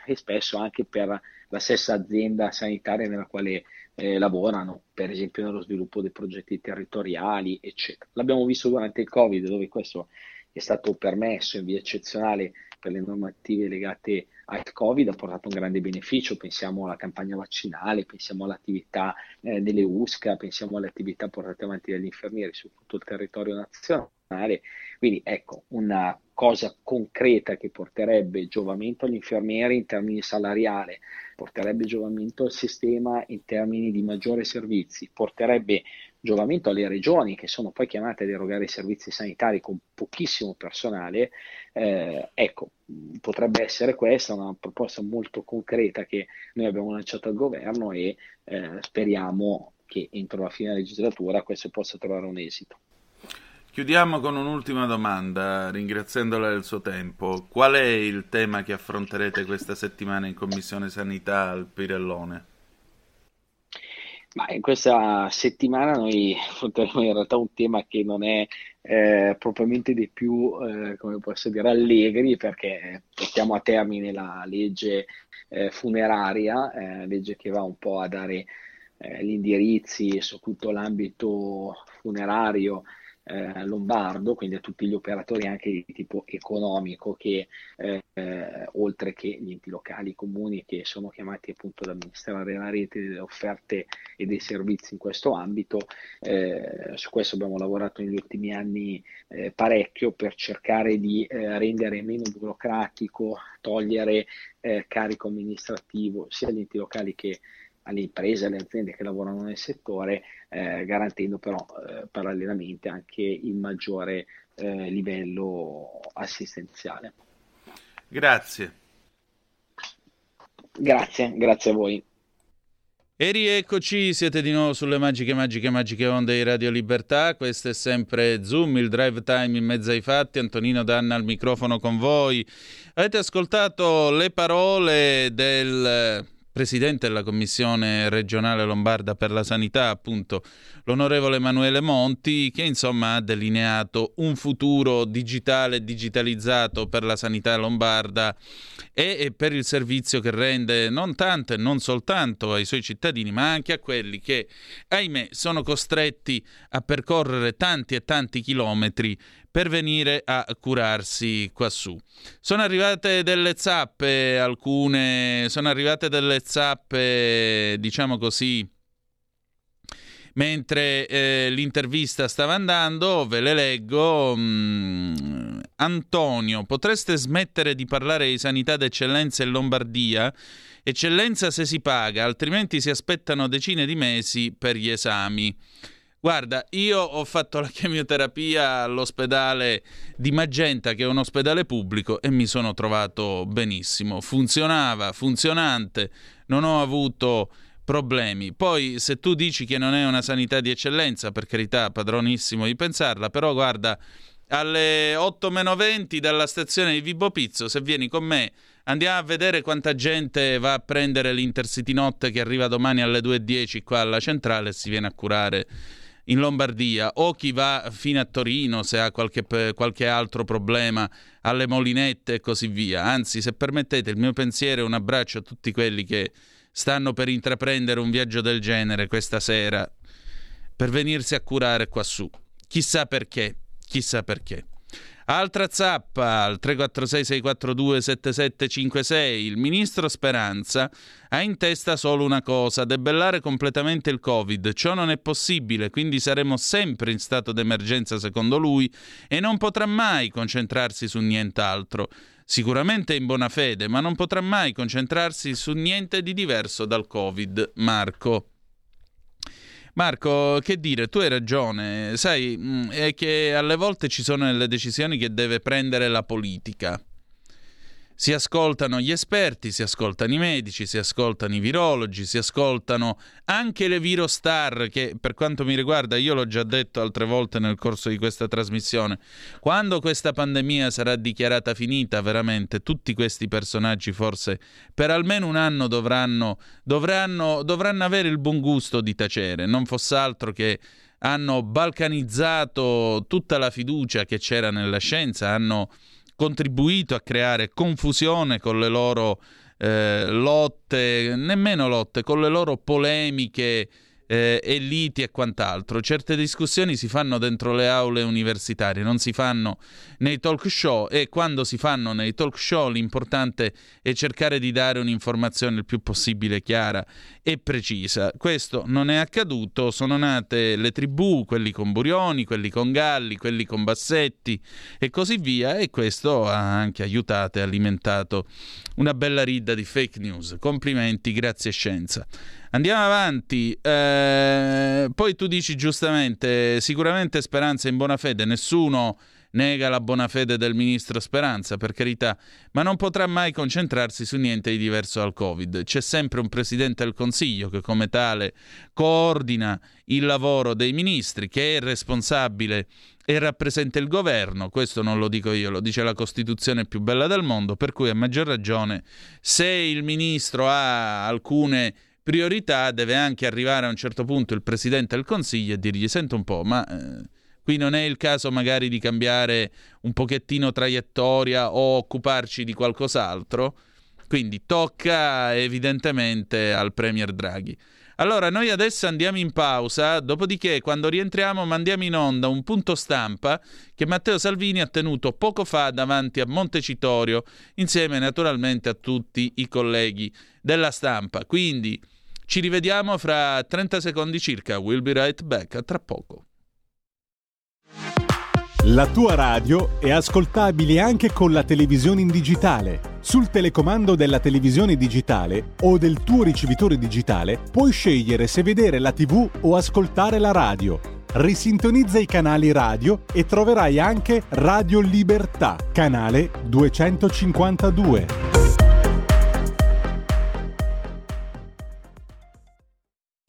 e spesso anche per la stessa azienda sanitaria nella quale eh, lavorano, per esempio nello sviluppo dei progetti territoriali, eccetera. L'abbiamo visto durante il Covid, dove questo è stato permesso in via eccezionale per le normative legate al Covid ha portato un grande beneficio, pensiamo alla campagna vaccinale, pensiamo all'attività eh, delle USCA, pensiamo alle attività portate avanti dagli infermieri su tutto il territorio nazionale. Quindi ecco, una cosa concreta che porterebbe giovamento agli infermieri in termini salariali, porterebbe giovamento al sistema in termini di maggiori servizi, porterebbe giovamento alle regioni che sono poi chiamate ad erogare servizi sanitari con pochissimo personale, eh, ecco, potrebbe essere questa una proposta molto concreta che noi abbiamo lanciato al governo e eh, speriamo che entro la fine della legislatura questo possa trovare un esito. Chiudiamo con un'ultima domanda, ringraziandola del suo tempo. Qual è il tema che affronterete questa settimana in Commissione Sanità al Pirellone? Ma in questa settimana noi affronteremo in realtà un tema che non è eh, propriamente dei più, eh, come posso dire, allegri perché portiamo a termine la legge eh, funeraria, eh, legge che va un po' a dare eh, gli indirizzi su tutto l'ambito funerario eh, lombardo, quindi a tutti gli operatori anche di tipo economico che eh, eh, oltre che gli enti locali, i comuni che sono chiamati appunto ad amministrare la rete delle offerte e dei servizi in questo ambito, eh, su questo abbiamo lavorato negli ultimi anni eh, parecchio per cercare di eh, rendere meno burocratico, togliere carico amministrativo sia agli enti locali che alle imprese, alle aziende che lavorano nel settore, eh, garantendo però eh, parallelamente anche il maggiore eh, livello assistenziale. Grazie. Grazie, grazie a voi. E rieccoci, siete di nuovo sulle magiche, magiche, magiche onde di Radio Libertà. Questo è sempre Zoom, il drive time in mezzo ai fatti. Antonino Danna al microfono con voi. Avete ascoltato le parole del presidente della Commissione regionale lombarda per la sanità, appunto l'onorevole Emanuele Monti, che insomma ha delineato un futuro digitale e digitalizzato per la sanità lombarda e per il servizio che rende non tanto e non soltanto ai suoi cittadini, ma anche a quelli che, ahimè, sono costretti a percorrere tanti e tanti chilometri per venire a curarsi quassù. Sono arrivate delle zappe, alcune, sono arrivate delle zappe, diciamo così, mentre eh, l'intervista stava andando, ve le leggo. Mm, Antonio, potreste smettere di parlare di sanità d'eccellenza in Lombardia? Eccellenza se si paga, altrimenti si aspettano decine di mesi per gli esami. Guarda, io ho fatto la chemioterapia all'ospedale di Magenta, che è un ospedale pubblico, e mi sono trovato benissimo. Funzionava, funzionante, non ho avuto problemi. Poi, se tu dici che non è una sanità di eccellenza, per carità, padronissimo di pensarla, però guarda, alle 8 meno 20 dalla stazione di Vibo Pizzo, se vieni con me, andiamo a vedere quanta gente va a prendere l'Intercity Notte che arriva domani alle 2.10 qua alla centrale e si viene a curare in Lombardia o chi va fino a Torino se ha qualche, qualche, altro problema alle molinette e così via. Anzi, se permettete, il mio pensiero è un abbraccio a tutti quelli che stanno per intraprendere un viaggio del genere questa sera per venirsi a curare quassù. Chissà perché, chissà perché. Altra zappa al 346-642-7756. Il ministro Speranza ha in testa solo una cosa, debellare completamente il Covid. Ciò non è possibile, quindi saremo sempre in stato d'emergenza secondo lui e non potrà mai concentrarsi su nient'altro. Sicuramente in buona fede, ma non potrà mai concentrarsi su niente di diverso dal Covid. Marco. Marco, che dire, tu hai ragione, sai, mm, è che alle volte ci sono delle decisioni che deve prendere la politica. Si ascoltano gli esperti, si ascoltano i medici, si ascoltano i virologi, si ascoltano anche le virostar che per quanto mi riguarda, io l'ho già detto altre volte nel corso di questa trasmissione, quando questa pandemia sarà dichiarata finita, veramente tutti questi personaggi forse per almeno un anno dovranno, dovranno, dovranno avere il buon gusto di tacere, non fosse altro che hanno balcanizzato tutta la fiducia che c'era nella scienza, hanno contribuito a creare confusione con le loro eh, lotte, nemmeno lotte, con le loro polemiche eh, e liti e quant'altro. Certe discussioni si fanno dentro le aule universitarie, non si fanno nei talk show e quando si fanno nei talk show l'importante è cercare di dare un'informazione il più possibile chiara e precisa. Questo non è accaduto, sono nate le tribù, quelli con Burioni, quelli con Galli, quelli con Bassetti e così via e questo ha anche aiutato e alimentato una bella ridda di fake news. Complimenti, grazie scienza. Andiamo avanti. Eh, poi tu dici giustamente, sicuramente Speranza in buona fede, nessuno nega la buona fede del ministro Speranza, per carità, ma non potrà mai concentrarsi su niente di diverso dal Covid. C'è sempre un Presidente del Consiglio che come tale coordina il lavoro dei ministri, che è responsabile e rappresenta il governo, questo non lo dico io, lo dice la Costituzione più bella del mondo, per cui a maggior ragione se il ministro ha alcune priorità deve anche arrivare a un certo punto il Presidente del Consiglio e dirgli sento un po', ma eh, qui non è il caso magari di cambiare un pochettino traiettoria o occuparci di qualcos'altro? Quindi tocca evidentemente al Premier Draghi. Allora, noi adesso andiamo in pausa, dopodiché quando rientriamo mandiamo in onda un punto stampa che Matteo Salvini ha tenuto poco fa davanti a Montecitorio, insieme naturalmente a tutti i colleghi della stampa. Quindi ci rivediamo fra 30 secondi circa. We'll be right back. A tra poco. La tua radio è ascoltabile anche con la televisione in digitale. Sul telecomando della televisione digitale o del tuo ricevitore digitale puoi scegliere se vedere la TV o ascoltare la radio. Risintonizza i canali radio e troverai anche Radio Libertà, canale 252.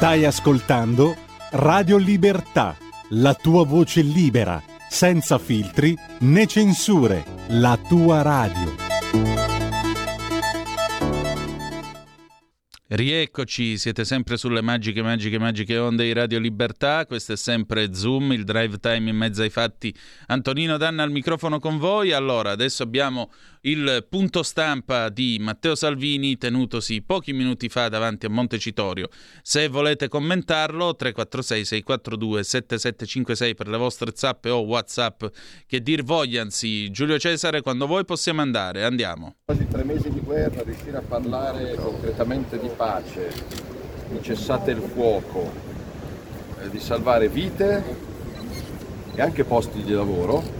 Stai ascoltando Radio Libertà, la tua voce libera, senza filtri né censure, la tua radio. Rieccoci, siete sempre sulle magiche, magiche, magiche onde di Radio Libertà. Questo è sempre Zoom, il drive time in mezzo ai fatti. Antonino Danna al microfono con voi. Allora, adesso abbiamo il punto stampa di Matteo Salvini tenutosi pochi minuti fa davanti a Montecitorio. Se volete commentarlo, 346 642 7756 per le vostre zappe o WhatsApp che dir vogliansi. Giulio Cesare, quando voi possiamo andare, andiamo. Quasi tre mesi di guerra, riuscire a parlare concretamente di pace, di cessate il fuoco, eh, di salvare vite e anche posti di lavoro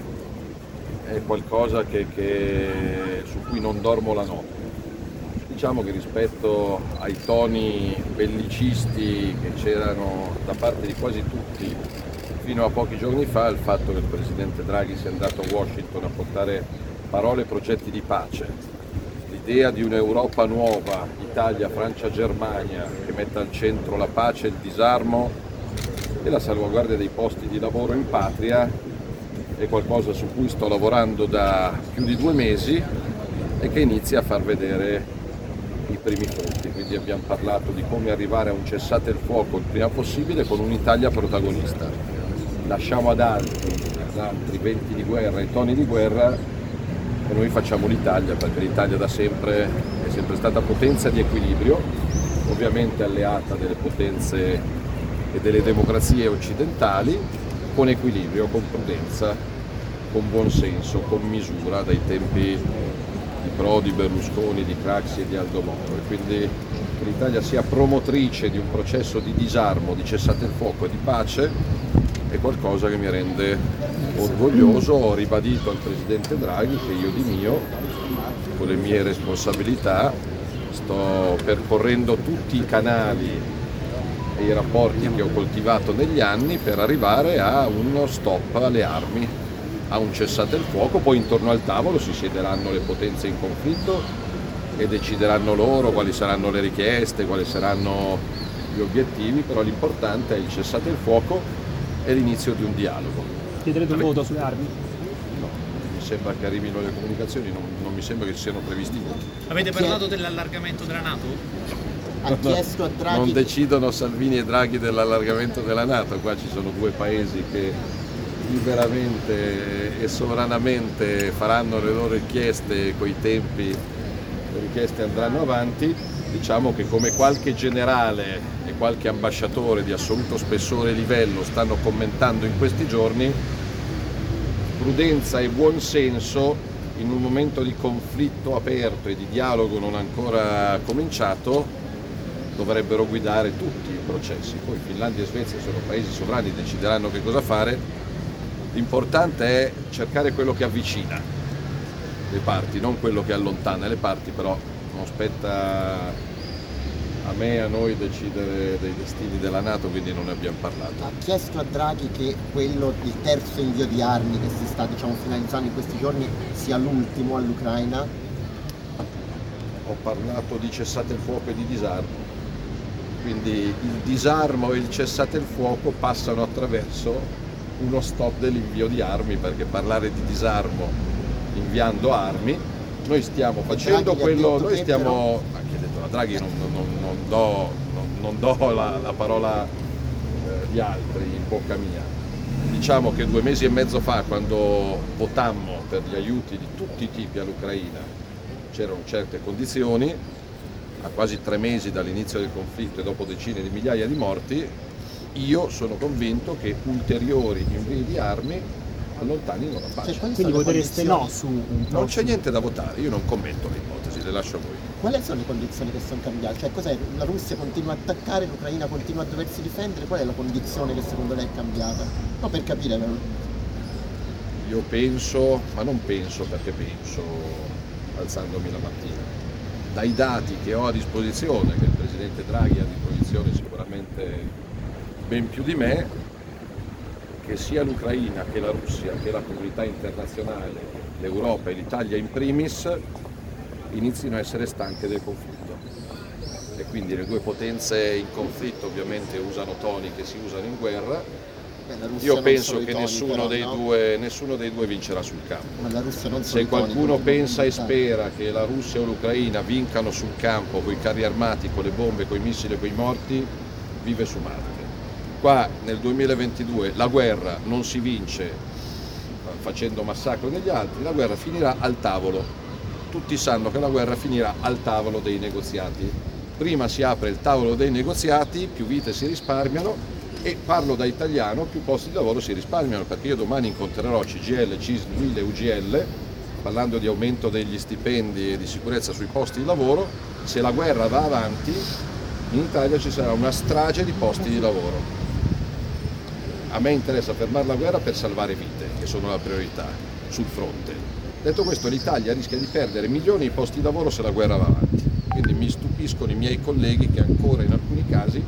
è qualcosa che, che, su cui non dormo la notte. Diciamo che rispetto ai toni bellicisti che c'erano da parte di quasi tutti fino a pochi giorni fa, il fatto che il Presidente Draghi sia andato a Washington a portare parole e progetti di pace, l'idea di un'Europa nuova, Italia, Francia, Germania, che metta al centro la pace, il disarmo e la salvaguardia dei posti di lavoro in patria è qualcosa su cui sto lavorando da più di due mesi e che inizia a far vedere i primi frutti. Quindi abbiamo parlato di come arrivare a un cessate il fuoco il prima possibile con un'Italia protagonista. Lasciamo ad altri, ad altri venti di guerra e toni di guerra e noi facciamo l'Italia perché l'Italia da sempre è sempre stata potenza di equilibrio, ovviamente alleata delle potenze e delle democrazie occidentali, con equilibrio, con prudenza, con buon senso, con misura dai tempi di Prodi, Berlusconi, di Craxi e di Aldo Moro e quindi che l'Italia sia promotrice di un processo di disarmo, di cessate il fuoco e di pace è qualcosa che mi rende orgoglioso. Ho ribadito al Presidente Draghi che io di mio, con le mie responsabilità, sto percorrendo tutti i canali e i rapporti che ho coltivato negli anni per arrivare a uno stop alle armi a un cessate il fuoco, poi intorno al tavolo si siederanno le potenze in conflitto e decideranno loro quali saranno le richieste, quali saranno gli obiettivi, però l'importante è il cessate il fuoco e l'inizio di un dialogo. Chiederete un voto sulle armi? No, mi sembra che arrivino le comunicazioni, non, non mi sembra che ci siano previsti voti. Avete parlato dell'allargamento della Nato? Ha chiesto a Draghi... Non decidono Salvini e Draghi dell'allargamento della Nato, qua ci sono due paesi che liberamente e sovranamente faranno le loro richieste coi tempi le richieste andranno avanti. Diciamo che come qualche generale e qualche ambasciatore di assoluto spessore e livello stanno commentando in questi giorni prudenza e buon senso in un momento di conflitto aperto e di dialogo non ancora cominciato dovrebbero guidare tutti i processi. Poi Finlandia e Svezia sono paesi sovrani, decideranno che cosa fare, L'importante è cercare quello che avvicina le parti, non quello che allontana le parti, però non spetta a me e a noi decidere dei destini della Nato, quindi non ne abbiamo parlato. Ha chiesto a Draghi che quello, il terzo invio di armi che si sta diciamo, finalizzando in questi giorni sia l'ultimo all'Ucraina? Ho ho parlato di cessate il fuoco e di disarmo. Quindi il disarmo e il cessate il fuoco passano attraverso uno stop dell'invio di armi, perché parlare di disarmo inviando armi, noi stiamo facendo Draghi quello, noi stiamo, chi ha detto la Draghi non, non- non do, non- do la, la parola eh, di altri in bocca mia. Diciamo che due mesi e mezzo fa, quando votammo per gli aiuti di tutti i tipi all'Ucraina, c'erano certe condizioni, a quasi tre mesi dall'inizio del conflitto e dopo decine di migliaia di morti, io sono convinto che ulteriori invii di armi allontanino la pace. Cioè, Quindi votereste no su un Non c'è niente da votare, io non commento le ipotesi, le lascio a voi. Quali sono le condizioni che sono cambiate? Cioè, cos'è? La Russia continua a attaccare, l'Ucraina continua a doversi difendere, qual è la condizione che secondo lei è cambiata? No, per capire, però. Io penso, ma non penso perché penso alzandomi la mattina, dai dati che ho a disposizione, che il Presidente Draghi ha a disposizione sicuramente ben più di me, che sia l'Ucraina che la Russia che la comunità internazionale, l'Europa e l'Italia in primis, inizino a essere stanche del conflitto. E quindi le due potenze in conflitto ovviamente usano toni che si usano in guerra. Io penso che nessuno, dei due, nessuno dei due vincerà sul campo. Se qualcuno pensa e spera che la Russia o l'Ucraina vincano sul campo con i carri armati, con le bombe, con i missili e con i morti, vive su Marte. Qua nel 2022 la guerra non si vince eh, facendo massacro degli altri, la guerra finirà al tavolo. Tutti sanno che la guerra finirà al tavolo dei negoziati. Prima si apre il tavolo dei negoziati, più vite si risparmiano e parlo da italiano, più posti di lavoro si risparmiano perché io domani incontrerò CGL, UIL e UGL parlando di aumento degli stipendi e di sicurezza sui posti di lavoro. Se la guerra va avanti in Italia ci sarà una strage di posti di lavoro. A me interessa fermare la guerra per salvare vite, che sono la priorità sul fronte. Detto questo, l'Italia rischia di perdere milioni di posti di lavoro se la guerra va avanti. Quindi mi stupiscono i miei colleghi che ancora in alcuni casi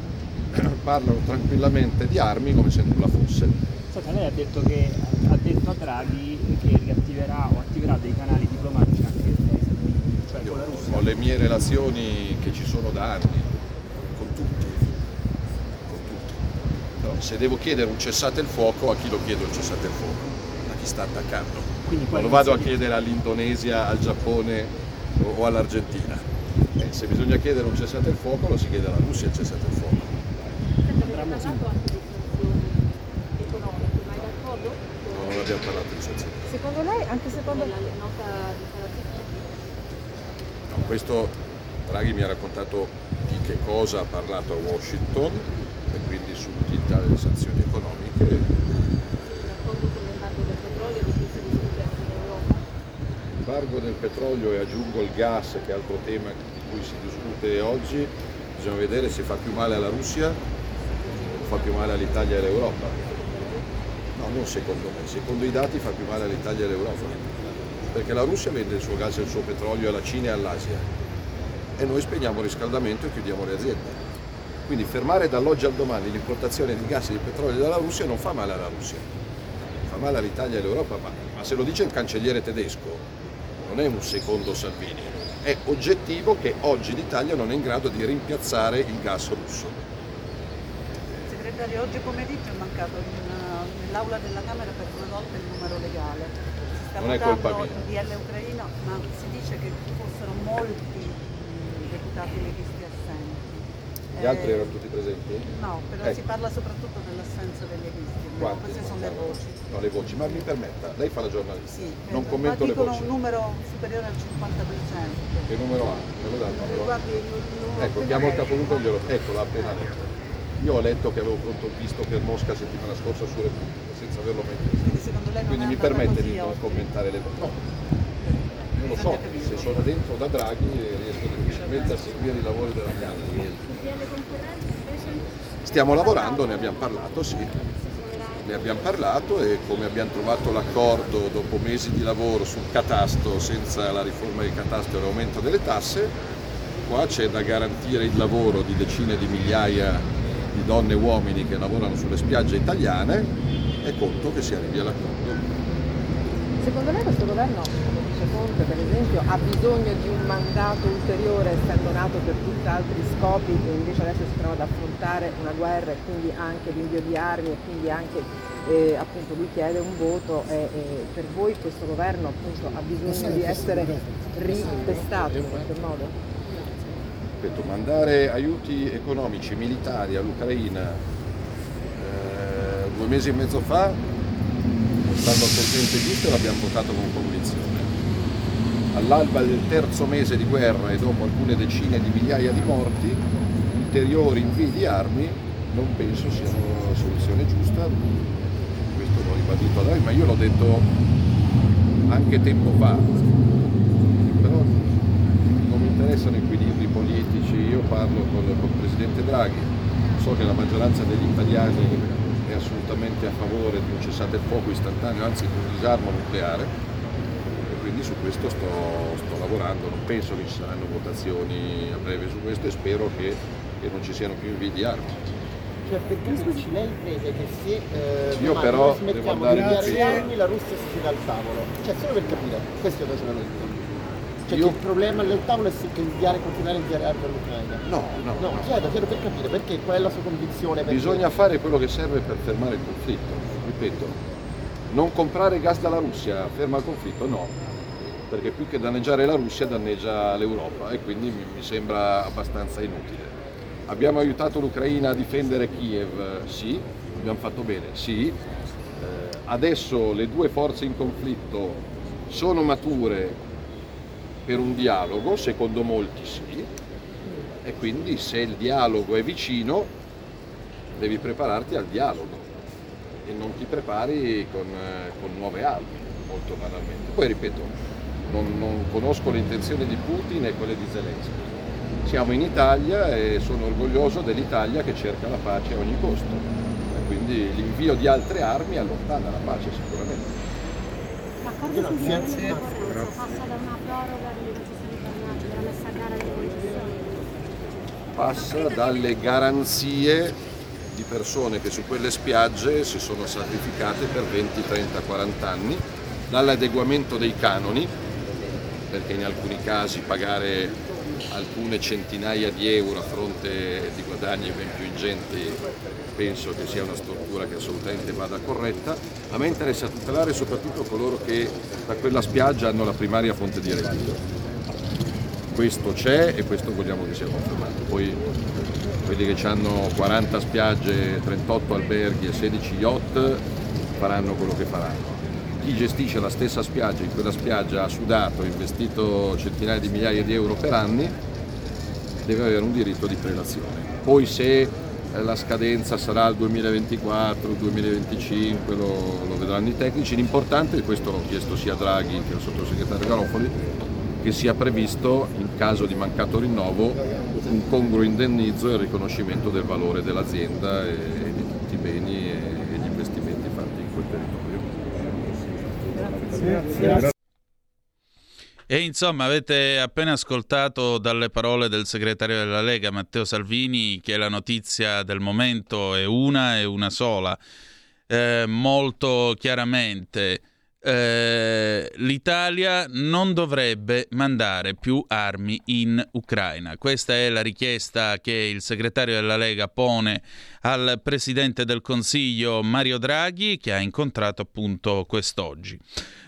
parlano tranquillamente di armi come se nulla fosse. Senta, lei ha detto che ha detto a Draghi che riattiverà o attiverà dei canali diplomatici anche negli Stati Uniti, cioè Io con la Russia. ho le mie relazioni che ci sono da anni, con tutti, con tutti. Però se devo chiedere un cessate il fuoco, a chi lo chiedo il cessate il fuoco? A chi sta attaccando? Non lo vado a chiedere all'Indonesia, al Giappone o, o all'Argentina. Eh, se bisogna chiedere un cessate il fuoco, lo si chiede alla Russia il cessate il fuoco. Andremo su- Non abbiamo parlato di cessate. Secondo lei, anche secondo la No, questo Draghi mi ha raccontato di che cosa ha parlato a Washington e quindi sull'utilità delle sanzioni economiche. L'embargo del petrolio e aggiungo il gas, che è altro tema di cui si discute oggi, bisogna vedere se fa più male alla Russia fa più male all'Italia e all'Europa. No, non secondo me, secondo i dati fa più male all'Italia e all'Europa perché la Russia vende il suo gas e il suo petrolio alla Cina e all'Asia e noi spegniamo il riscaldamento e chiudiamo le aziende. Quindi fermare dall'oggi al domani l'importazione di gas e di petrolio dalla Russia non fa male alla Russia, fa male all'Italia e all'Europa, ma, ma se lo dice il cancelliere tedesco non è un secondo Salvini, è oggettivo che oggi l'Italia non è in grado di rimpiazzare il gas russo. Segretario, oggi pomeriggio è mancato nell'aula della Camera per due volte il numero legale. Si sta Non è colpa votando mia. il DL Ucraina, ma si dice che fossero molti mh, deputati leghisti assenti. Gli altri Eh, erano tutti presenti? No, però Eh. si parla soprattutto dell'assenza dei leghisti. Quanti? Queste sono le voci. No, le voci, ma mi permetta, lei fa la giornalista, Sì, non eh, commento ma le dicono voci. un numero superiore al 50%. Che numero ha? Me lo dà il numero? Guardi, il numero Ecco, chiamo il capoluogo glielo. Ecco, l'ha appena letto. Io ho letto che avevo pronto il visto per Mosca settimana scorsa su Repubblica, senza averlo mai Quindi visto. secondo lei non Quindi mi permette di non commentare le voci. No, io lo so, se sono dentro da Draghi riesco difficilmente a seguire i lavori della Camera. Stiamo lavorando, ne abbiamo parlato, sì. Ne abbiamo parlato e come abbiamo trovato l'accordo dopo mesi di lavoro sul catasto senza la riforma del catasto e l'aumento delle tasse, qua c'è da garantire il lavoro di decine di migliaia di donne e uomini che lavorano sulle spiagge italiane e conto che si arrivi all'accordo. Secondo lei questo governo, come dice Conte per esempio, ha bisogno di un mandato ulteriore essendo nato per tutt'altri scopi e invece adesso si trova ad affrontare una guerra e quindi anche l'invio di armi e quindi anche eh, appunto lui chiede un voto e, e per voi questo governo appunto ha bisogno di essere ritestato in qualche modo? Ripeto, mandare aiuti economici, militari all'Ucraina eh, due mesi e mezzo fa, stando al sentimento giusto, l'abbiamo votato con convinzione. All'alba del terzo mese di guerra e dopo alcune decine di migliaia di morti, ulteriori invii di armi non penso siano la soluzione giusta, questo l'ho ribadito a Draghi, ma io l'ho detto anche tempo fa, però non mi interessano politici, io parlo con, con il Presidente Draghi, so che la maggioranza degli italiani è assolutamente a favore di un cessate il fuoco istantaneo, anzi di un disarmo nucleare e quindi su questo sto, sto lavorando, non penso che ci saranno votazioni a breve su questo e spero che, che non ci siano più invii di armi. Cioè, perché scusi, lei crede che se eh, Io però smettiamo devo di armi, la Russia si siede al tavolo? Cioè, solo per capire, questo è il ragionamento. Cioè, Io- il problema del tavolo è che inviare, continuare a inviare armi all'Ucraina. No, no, No, no. chiedo, chiedo per capire, perché qual è la sua convinzione? Perché- Bisogna fare quello che serve per fermare il conflitto, ripeto, non comprare gas dalla Russia ferma il conflitto? No, perché più che danneggiare la Russia danneggia l'Europa e quindi mi, mi sembra abbastanza inutile. Abbiamo aiutato l'Ucraina a difendere Kiev? Sì, abbiamo fatto bene, sì. Eh, adesso le due forze in conflitto sono mature per un dialogo, secondo molti sì, e quindi se il dialogo è vicino devi prepararti al dialogo e non ti prepari con, eh, con nuove armi, molto banalmente. Poi ripeto, non, non conosco le intenzioni di Putin e quelle di Zelensky. Siamo in Italia e sono orgoglioso dell'Italia che cerca la pace a ogni costo. E quindi l'invio di altre armi allontana la pace sicuramente. Passa da una proroga delle concessioni della messa a gara delle concessioni. passa dalle garanzie di persone che su quelle spiagge si sono sacrificate per 20, 30, 40 anni, dall'adeguamento dei canoni, perché in alcuni casi pagare alcune centinaia di euro a fronte di guadagni ben più ingenti penso che sia una struttura che assolutamente vada corretta. A me interessa tutelare soprattutto coloro che da quella spiaggia hanno la primaria fonte di reddito questo c'è e questo vogliamo che sia confermato. Poi quelli che hanno 40 spiagge, 38 alberghi e 16 yacht faranno quello che faranno. Chi gestisce la stessa spiaggia, in quella spiaggia ha sudato, investito centinaia di migliaia di euro per anni, deve avere un diritto di prelazione. Poi se la scadenza sarà il 2024, il 2025, lo, lo vedranno i tecnici. L'importante, e questo l'ho chiesto sia Draghi che al sottosegretario Garofoli, che sia previsto in caso di mancato rinnovo un congruo indennizzo e il riconoscimento del valore dell'azienda e, e di tutti i beni e, e gli investimenti fatti in quel territorio. E insomma avete appena ascoltato dalle parole del segretario della Lega Matteo Salvini che la notizia del momento è una e una sola. Eh, molto chiaramente eh, l'Italia non dovrebbe mandare più armi in Ucraina. Questa è la richiesta che il segretario della Lega pone al presidente del Consiglio Mario Draghi che ha incontrato appunto quest'oggi.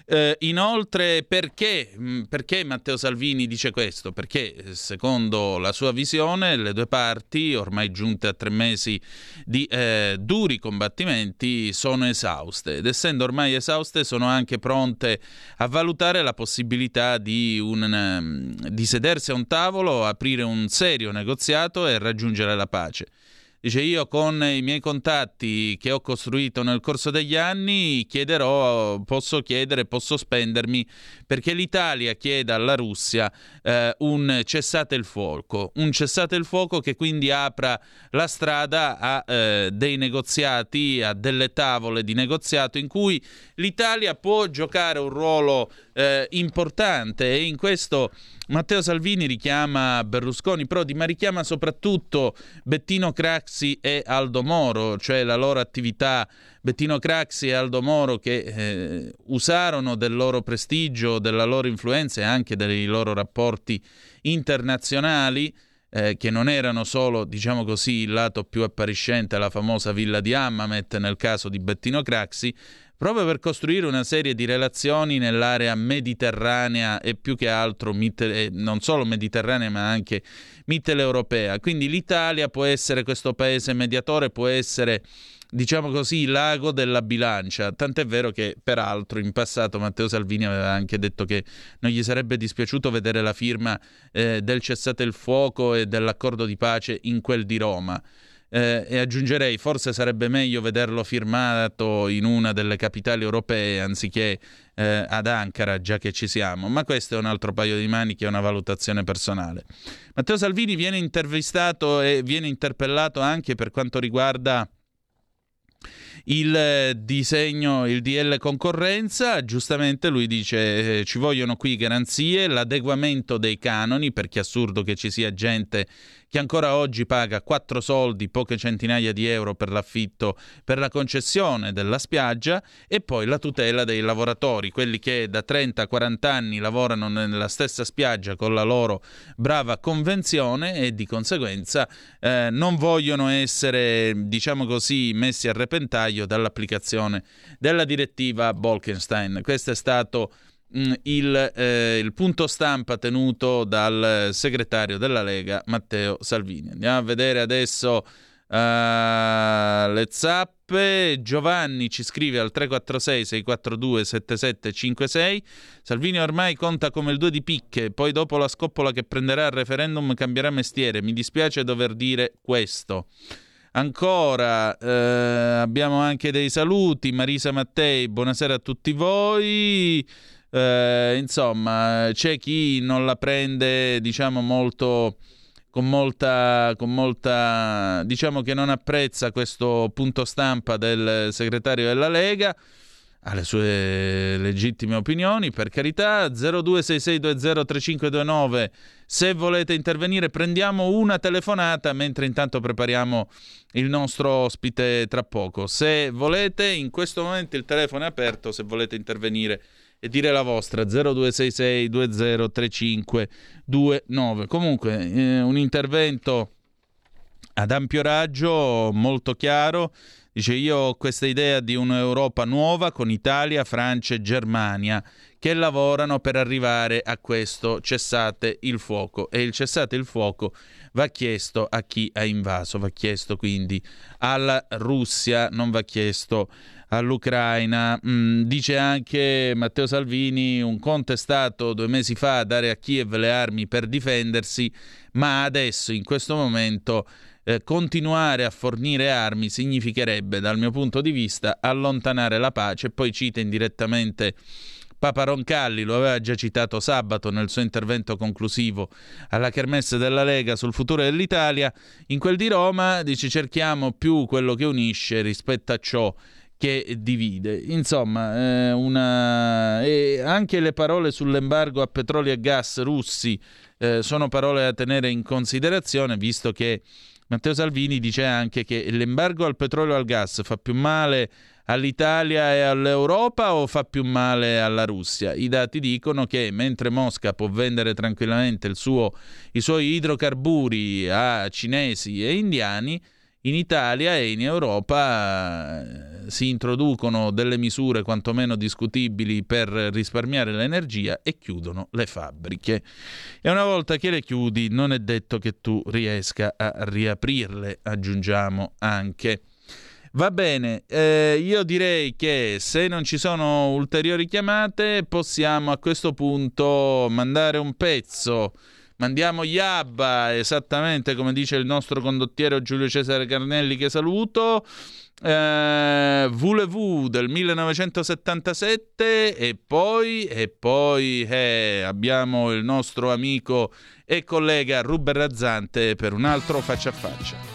Eh, inoltre, perché, mh, perché Matteo Salvini dice questo? Perché, secondo la sua visione, le due parti, ormai giunte a tre mesi di eh, duri combattimenti, sono esauste ed essendo ormai esauste sono anche pronte a valutare la possibilità di, un, ehm, di sedersi a un tavolo, aprire un serio negoziato e raggiungere la pace. Dice io con i miei contatti che ho costruito nel corso degli anni chiederò, posso chiedere, posso spendermi perché l'Italia chieda alla Russia eh, un cessate il fuoco, un cessate il fuoco che quindi apra la strada a eh, dei negoziati, a delle tavole di negoziato in cui l'Italia può giocare un ruolo eh, importante e in questo Matteo Salvini richiama Berlusconi, Prodi, ma richiama soprattutto Bettino Craxi e Aldo Moro, cioè la loro attività. Bettino Craxi e Aldo Moro che eh, usarono del loro prestigio, della loro influenza e anche dei loro rapporti internazionali eh, che non erano solo, diciamo così, il lato più appariscente, la famosa villa di Hammamet nel caso di Bettino Craxi, proprio per costruire una serie di relazioni nell'area mediterranea e più che altro mitte, non solo mediterranea ma anche mitteleuropea. Quindi l'Italia può essere questo paese mediatore, può essere diciamo così, l'ago della bilancia. Tant'è vero che, peraltro, in passato Matteo Salvini aveva anche detto che non gli sarebbe dispiaciuto vedere la firma eh, del cessate il fuoco e dell'accordo di pace in quel di Roma eh, e aggiungerei forse sarebbe meglio vederlo firmato in una delle capitali europee anziché eh, ad Ankara, già che ci siamo, ma questo è un altro paio di maniche, è una valutazione personale. Matteo Salvini viene intervistato e viene interpellato anche per quanto riguarda il disegno, il DL concorrenza, giustamente lui dice eh, ci vogliono qui garanzie, l'adeguamento dei canoni, perché è assurdo che ci sia gente che ancora oggi paga 4 soldi, poche centinaia di euro per l'affitto, per la concessione della spiaggia e poi la tutela dei lavoratori, quelli che da 30-40 anni lavorano nella stessa spiaggia con la loro brava convenzione e di conseguenza eh, non vogliono essere, diciamo così, messi a repentaglio dall'applicazione della direttiva Bolkenstein. Questo è stato il, eh, il, punto stampa tenuto dal segretario della Lega Matteo Salvini. Andiamo a vedere adesso uh, le zappe. Giovanni ci scrive al 346 642 7756. Salvini ormai conta come il 2 di picche, poi dopo la scoppola che prenderà il referendum cambierà mestiere. Mi dispiace dover dire questo. Ancora eh, abbiamo anche dei saluti. Marisa Mattei, buonasera a tutti voi. Eh, insomma, c'è chi non la prende, diciamo, molto con molta, con molta, diciamo che non apprezza questo punto stampa del segretario della Lega, ha le sue legittime opinioni, per carità, 0266203529, se volete intervenire prendiamo una telefonata mentre intanto prepariamo il nostro ospite tra poco. Se volete, in questo momento il telefono è aperto, se volete intervenire e dire la vostra 0266 203529. Comunque eh, un intervento ad ampio raggio, molto chiaro. Dice io ho questa idea di un'Europa nuova con Italia, Francia e Germania che lavorano per arrivare a questo cessate il fuoco e il cessate il fuoco va chiesto a chi ha invaso, va chiesto quindi alla Russia, non va chiesto all'Ucraina. Mm, dice anche Matteo Salvini, un conto è stato due mesi fa dare a Kiev le armi per difendersi, ma adesso, in questo momento, eh, continuare a fornire armi significherebbe, dal mio punto di vista, allontanare la pace. Poi cita indirettamente Papa Roncalli, lo aveva già citato sabato nel suo intervento conclusivo alla Kermesse della Lega sul futuro dell'Italia. In quel di Roma dice cerchiamo più quello che unisce rispetto a ciò che divide. Insomma, eh, una... e anche le parole sull'embargo a petrolio e gas russi eh, sono parole da tenere in considerazione, visto che Matteo Salvini dice anche che l'embargo al petrolio e al gas fa più male all'Italia e all'Europa o fa più male alla Russia? I dati dicono che mentre Mosca può vendere tranquillamente suo, i suoi idrocarburi a cinesi e indiani, in Italia e in Europa eh, si introducono delle misure quantomeno discutibili per risparmiare l'energia e chiudono le fabbriche. E una volta che le chiudi non è detto che tu riesca a riaprirle, aggiungiamo anche. Va bene, eh, io direi che se non ci sono ulteriori chiamate possiamo a questo punto mandare un pezzo Mandiamo Yabba, esattamente come dice il nostro condottiero Giulio Cesare Carnelli, che saluto. Eh, Voulez-vous del 1977 e poi, e poi eh, abbiamo il nostro amico e collega Ruben Razzante per un altro faccia a faccia.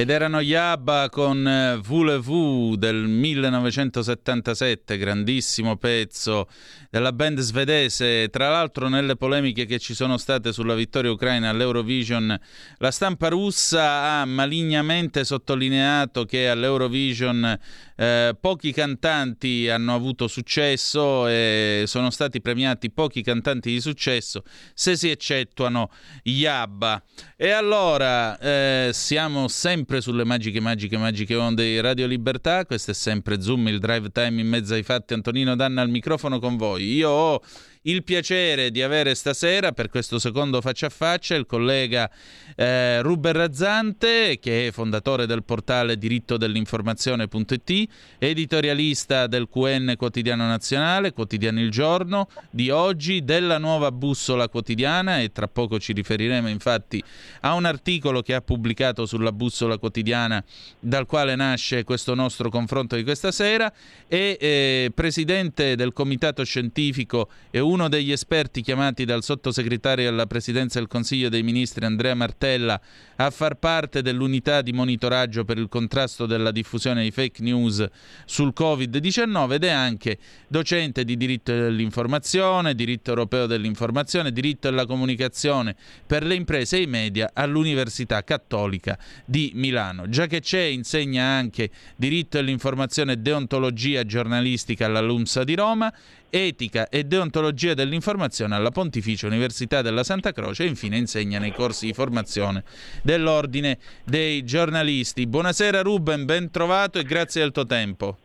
Ed erano gli ABBA con eh, Voulez-vous del 1977, grandissimo pezzo della band svedese. Tra l'altro nelle polemiche che ci sono state sulla vittoria ucraina all'Eurovision, la stampa russa ha malignamente sottolineato che all'Eurovision eh, pochi cantanti hanno avuto successo e sono stati premiati pochi cantanti di successo se si eccettuano gli ABBA. E allora eh, siamo sempre sulle magiche, magiche, magiche onde di Radio Libertà. Questo è sempre Zoom, il drive time in mezzo ai fatti. Antonino Danna al microfono con voi. Io il piacere di avere stasera per questo secondo faccia a faccia il collega eh, Ruben Razzante, che è fondatore del portale diritto dell'informazione.it, editorialista del QN Quotidiano Nazionale, Quotidiano Il Giorno, di oggi, della nuova bussola quotidiana e tra poco ci riferiremo infatti a un articolo che ha pubblicato sulla bussola quotidiana dal quale nasce questo nostro confronto di questa sera e eh, presidente del comitato scientifico e uno degli esperti chiamati dal sottosegretario alla presidenza del Consiglio dei Ministri Andrea Martella a far parte dell'unità di monitoraggio per il contrasto della diffusione di fake news sul Covid-19 ed è anche docente di diritto dell'informazione, diritto europeo dell'informazione, diritto della comunicazione per le imprese e i media all'Università Cattolica di Milano. Già che c'è, insegna anche diritto dell'informazione e deontologia giornalistica alla LUMSA di Roma etica e deontologia dell'informazione alla Pontificia Università della Santa Croce e infine insegna nei corsi di formazione dell'Ordine dei giornalisti. Buonasera Ruben, ben trovato e grazie del tuo tempo.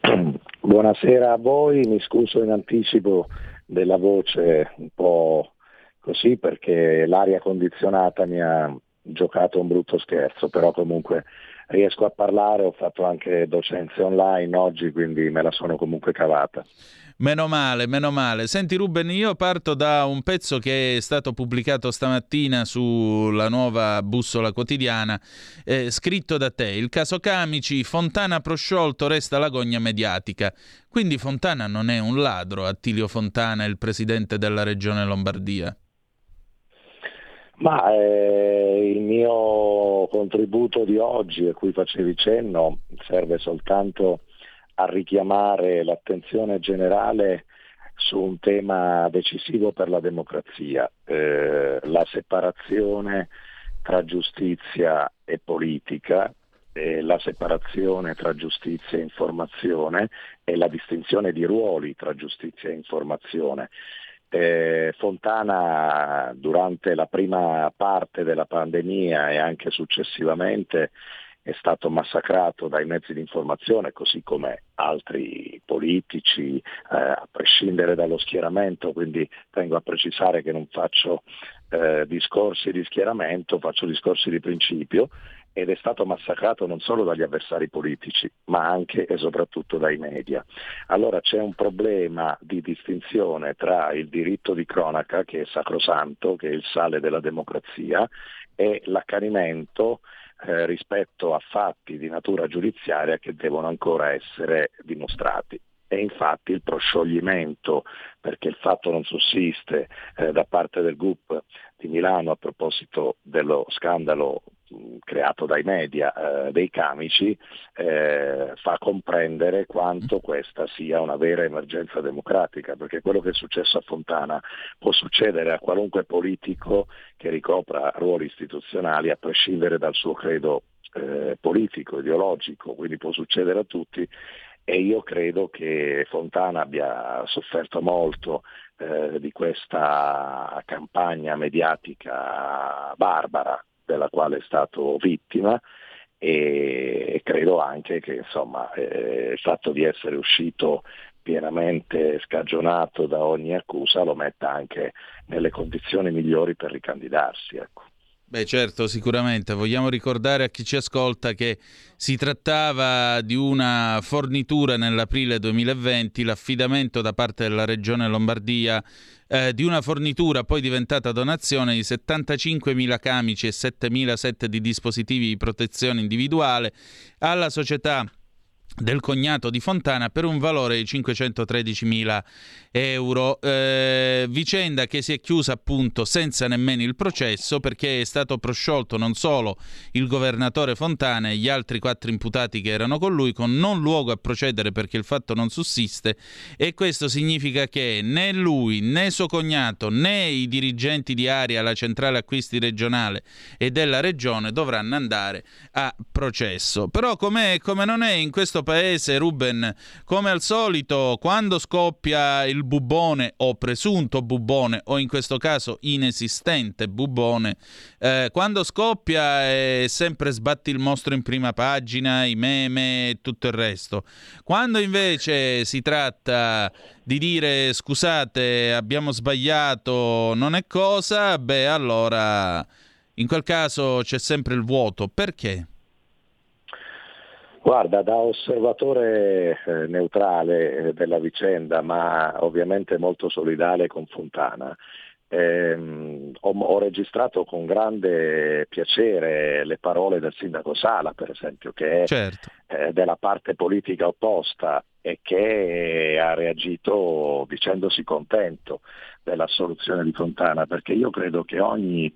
Buonasera a voi, mi scuso in anticipo della voce un po' così perché l'aria condizionata mi ha giocato un brutto scherzo, però comunque riesco a parlare, ho fatto anche docenze online oggi, quindi me la sono comunque cavata. Meno male, meno male. Senti Ruben, io parto da un pezzo che è stato pubblicato stamattina sulla nuova bussola quotidiana, eh, scritto da te. Il caso Camici, Fontana prosciolto, resta l'agonia mediatica. Quindi Fontana non è un ladro, Attilio Fontana il presidente della regione Lombardia. Ma eh, il mio contributo di oggi, a cui facevi cenno, serve soltanto a richiamare l'attenzione generale su un tema decisivo per la democrazia, eh, la separazione tra giustizia e politica, eh, la separazione tra giustizia e informazione e la distinzione di ruoli tra giustizia e informazione. Eh, Fontana durante la prima parte della pandemia e anche successivamente è stato massacrato dai mezzi di informazione, così come altri politici, eh, a prescindere dallo schieramento, quindi tengo a precisare che non faccio eh, discorsi di schieramento, faccio discorsi di principio ed è stato massacrato non solo dagli avversari politici, ma anche e soprattutto dai media. Allora c'è un problema di distinzione tra il diritto di cronaca, che è sacrosanto, che è il sale della democrazia, e l'accanimento eh, rispetto a fatti di natura giudiziaria che devono ancora essere dimostrati. E infatti il proscioglimento, perché il fatto non sussiste eh, da parte del GUP di Milano a proposito dello scandalo creato dai media eh, dei camici eh, fa comprendere quanto questa sia una vera emergenza democratica, perché quello che è successo a Fontana può succedere a qualunque politico che ricopra ruoli istituzionali a prescindere dal suo credo eh, politico, ideologico, quindi può succedere a tutti e io credo che Fontana abbia sofferto molto eh, di questa campagna mediatica barbara della quale è stato vittima e credo anche che insomma, eh, il fatto di essere uscito pienamente scagionato da ogni accusa lo metta anche nelle condizioni migliori per ricandidarsi. Ecco. Beh certo, sicuramente. Vogliamo ricordare a chi ci ascolta che si trattava di una fornitura nell'aprile 2020, l'affidamento da parte della Regione Lombardia eh, di una fornitura poi diventata donazione di 75.000 camici e 7.000 set di dispositivi di protezione individuale alla società del cognato di Fontana per un valore di 513.000 euro. Eh, vicenda che si è chiusa appunto senza nemmeno il processo perché è stato prosciolto non solo il governatore Fontana e gli altri quattro imputati che erano con lui con non luogo a procedere perché il fatto non sussiste e questo significa che né lui né suo cognato né i dirigenti di Aria, la centrale acquisti regionale e della regione dovranno andare a processo. Però come non è in questo paese, Ruben, come al solito, quando scoppia il bubone o presunto bubone o in questo caso inesistente bubone, eh, quando scoppia è sempre sbatti il mostro in prima pagina, i meme e tutto il resto. Quando invece si tratta di dire scusate, abbiamo sbagliato, non è cosa, beh allora in quel caso c'è sempre il vuoto. Perché? Guarda, da osservatore eh, neutrale eh, della vicenda, ma ovviamente molto solidale con Fontana, ehm, ho, ho, registrato con grande piacere le parole del sindaco Sala, per esempio, che è certo. eh, della parte politica opposta e che ha reagito dicendosi contento della soluzione di Fontana, perché io credo che ogni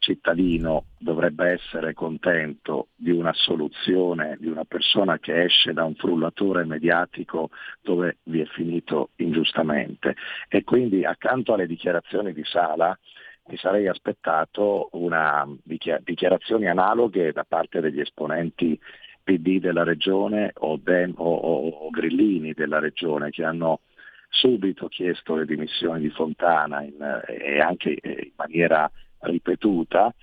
cittadino dovrebbe essere contento di una soluzione di una persona che esce da un frullatore mediatico dove vi è finito ingiustamente. E quindi accanto alle dichiarazioni di Sala mi sarei aspettato una dichiarazioni analoghe da parte degli esponenti PD della regione o, Dem, o, o, o Grillini della regione che hanno subito chiesto le dimissioni di Fontana in, e anche in maniera ripetuta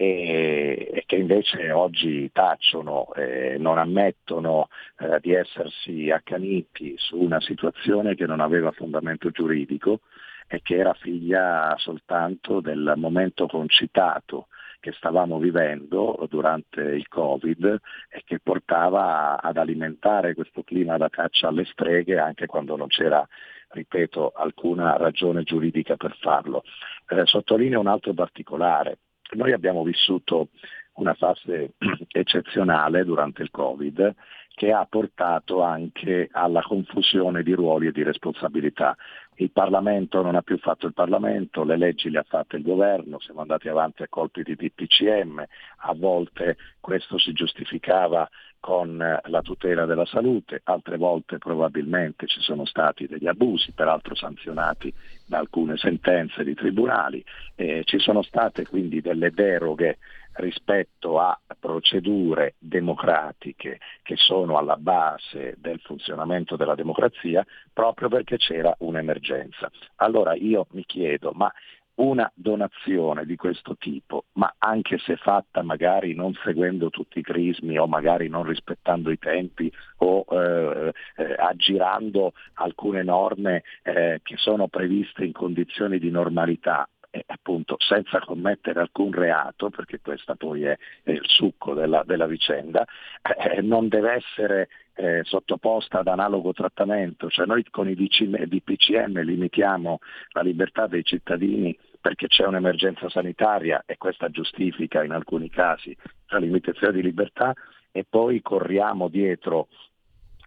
e, e che invece oggi tacciono, eh, non ammettono eh, di essersi accaniti su una situazione che non aveva fondamento giuridico e che era figlia soltanto del momento concitato che stavamo vivendo durante il Covid e che portava ad alimentare questo clima da caccia alle streghe anche quando non c'era ripeto, alcuna ragione giuridica per farlo. Eh, sottolineo un altro particolare. Noi abbiamo vissuto una fase eccezionale durante il Covid che ha portato anche alla confusione di ruoli e di responsabilità. Il Parlamento non ha più fatto il Parlamento, le leggi le ha fatte il governo, siamo andati avanti a colpi di DPCM, a volte questo si giustificava con la tutela della salute, altre volte probabilmente ci sono stati degli abusi, peraltro sanzionati da alcune sentenze di tribunali, eh, ci sono state quindi delle deroghe rispetto a procedure democratiche che sono alla base del funzionamento della democrazia proprio perché c'era un'emergenza. Allora io mi chiedo, ma una donazione di questo tipo, ma anche se fatta magari non seguendo tutti i crismi o magari non rispettando i tempi o eh, eh, aggirando alcune norme eh, che sono previste in condizioni di normalità, eh, appunto senza commettere alcun reato, perché questo poi è, è il succo della, della vicenda, eh, non deve essere eh, sottoposta ad analogo trattamento, cioè noi con i DPCM limitiamo la libertà dei cittadini perché c'è un'emergenza sanitaria e questa giustifica in alcuni casi la limitazione di libertà e poi corriamo dietro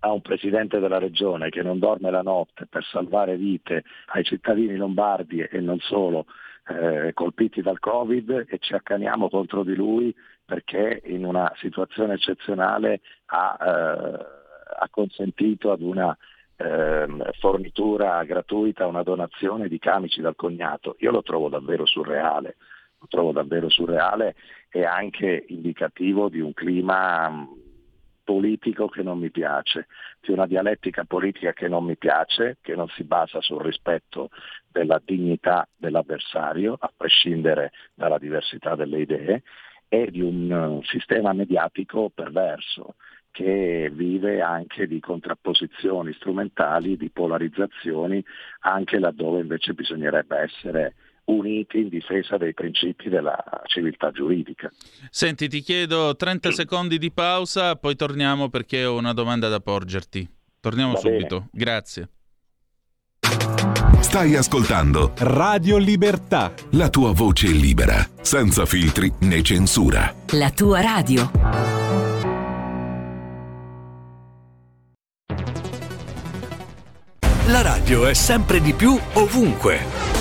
a un presidente della regione che non dorme la notte per salvare vite ai cittadini lombardi e non solo eh, colpiti dal Covid e ci accaniamo contro di lui perché in una situazione eccezionale ha, eh, ha consentito ad una eh, fornitura gratuita, una donazione di camici dal cognato. Io lo trovo davvero surreale, lo trovo davvero surreale e anche indicativo di un clima politico che non mi piace, di una dialettica politica che non mi piace, che non si basa sul rispetto della dignità dell'avversario, a prescindere dalla diversità delle idee, e di un uh, sistema mediatico perverso che vive anche di contrapposizioni strumentali, di polarizzazioni, anche laddove invece bisognerebbe essere uniti in difesa dei principi della civiltà giuridica. Senti, ti chiedo 30 secondi di pausa, poi torniamo perché ho una domanda da porgerti. Torniamo Va subito. Bene. Grazie. Stai ascoltando Radio Libertà. La tua voce libera, senza filtri né censura. La tua radio. La radio è sempre di più ovunque.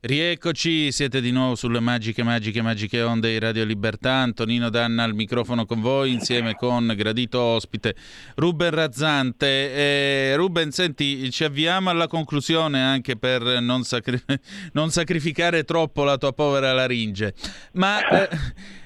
Rieccoci, siete di nuovo sulle magiche, magiche, magiche onde di Radio Libertà. Antonino Danna al microfono con voi, insieme con gradito ospite Ruben Razzante. Eh, Ruben, senti, ci avviamo alla conclusione anche per non, sacri- non sacrificare troppo la tua povera laringe. Ma. Eh,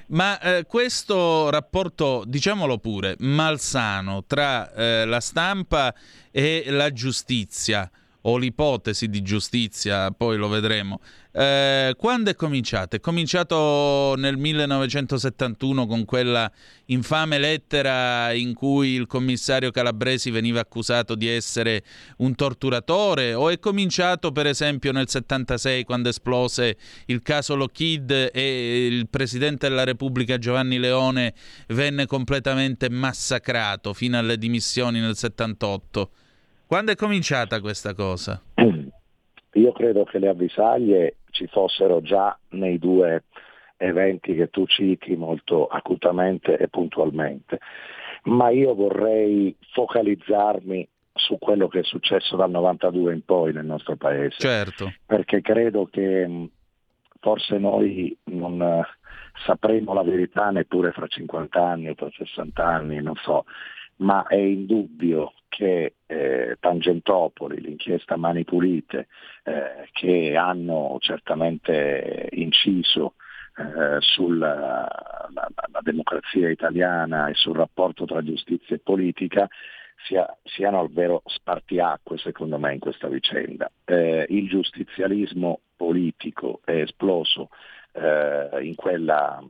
ma eh, questo rapporto, diciamolo pure, malsano tra eh, la stampa e la giustizia, o l'ipotesi di giustizia, poi lo vedremo. Eh, quando è cominciato? È cominciato nel 1971 con quella infame lettera in cui il commissario Calabresi veniva accusato di essere un torturatore o è cominciato per esempio nel 76 quando esplose il caso Lockheed e il presidente della Repubblica Giovanni Leone venne completamente massacrato fino alle dimissioni nel 78? Quando è cominciata questa cosa? Io credo che le avvisaglie ci fossero già nei due eventi che tu citi molto acutamente e puntualmente, ma io vorrei focalizzarmi su quello che è successo dal 92 in poi nel nostro paese. Certo. Perché credo che forse noi non eh, sapremo la verità neppure fra 50 anni o tra 60 anni, non so, ma è indubbio che eh, Tangentopoli, l'inchiesta Mani Pulite, eh, che hanno certamente inciso eh, sulla la, la democrazia italiana e sul rapporto tra giustizia e politica, sia, siano al vero spartiacque secondo me in questa vicenda. Eh, il giustizialismo politico è esploso eh, in quella,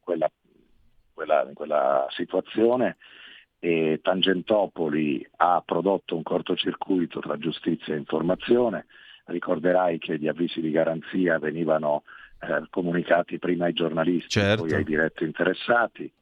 quella, quella, in quella situazione e Tangentopoli ha prodotto un cortocircuito tra giustizia e informazione. Ricorderai che gli avvisi di garanzia venivano eh, comunicati prima ai giornalisti, certo. poi ai diretti interessati.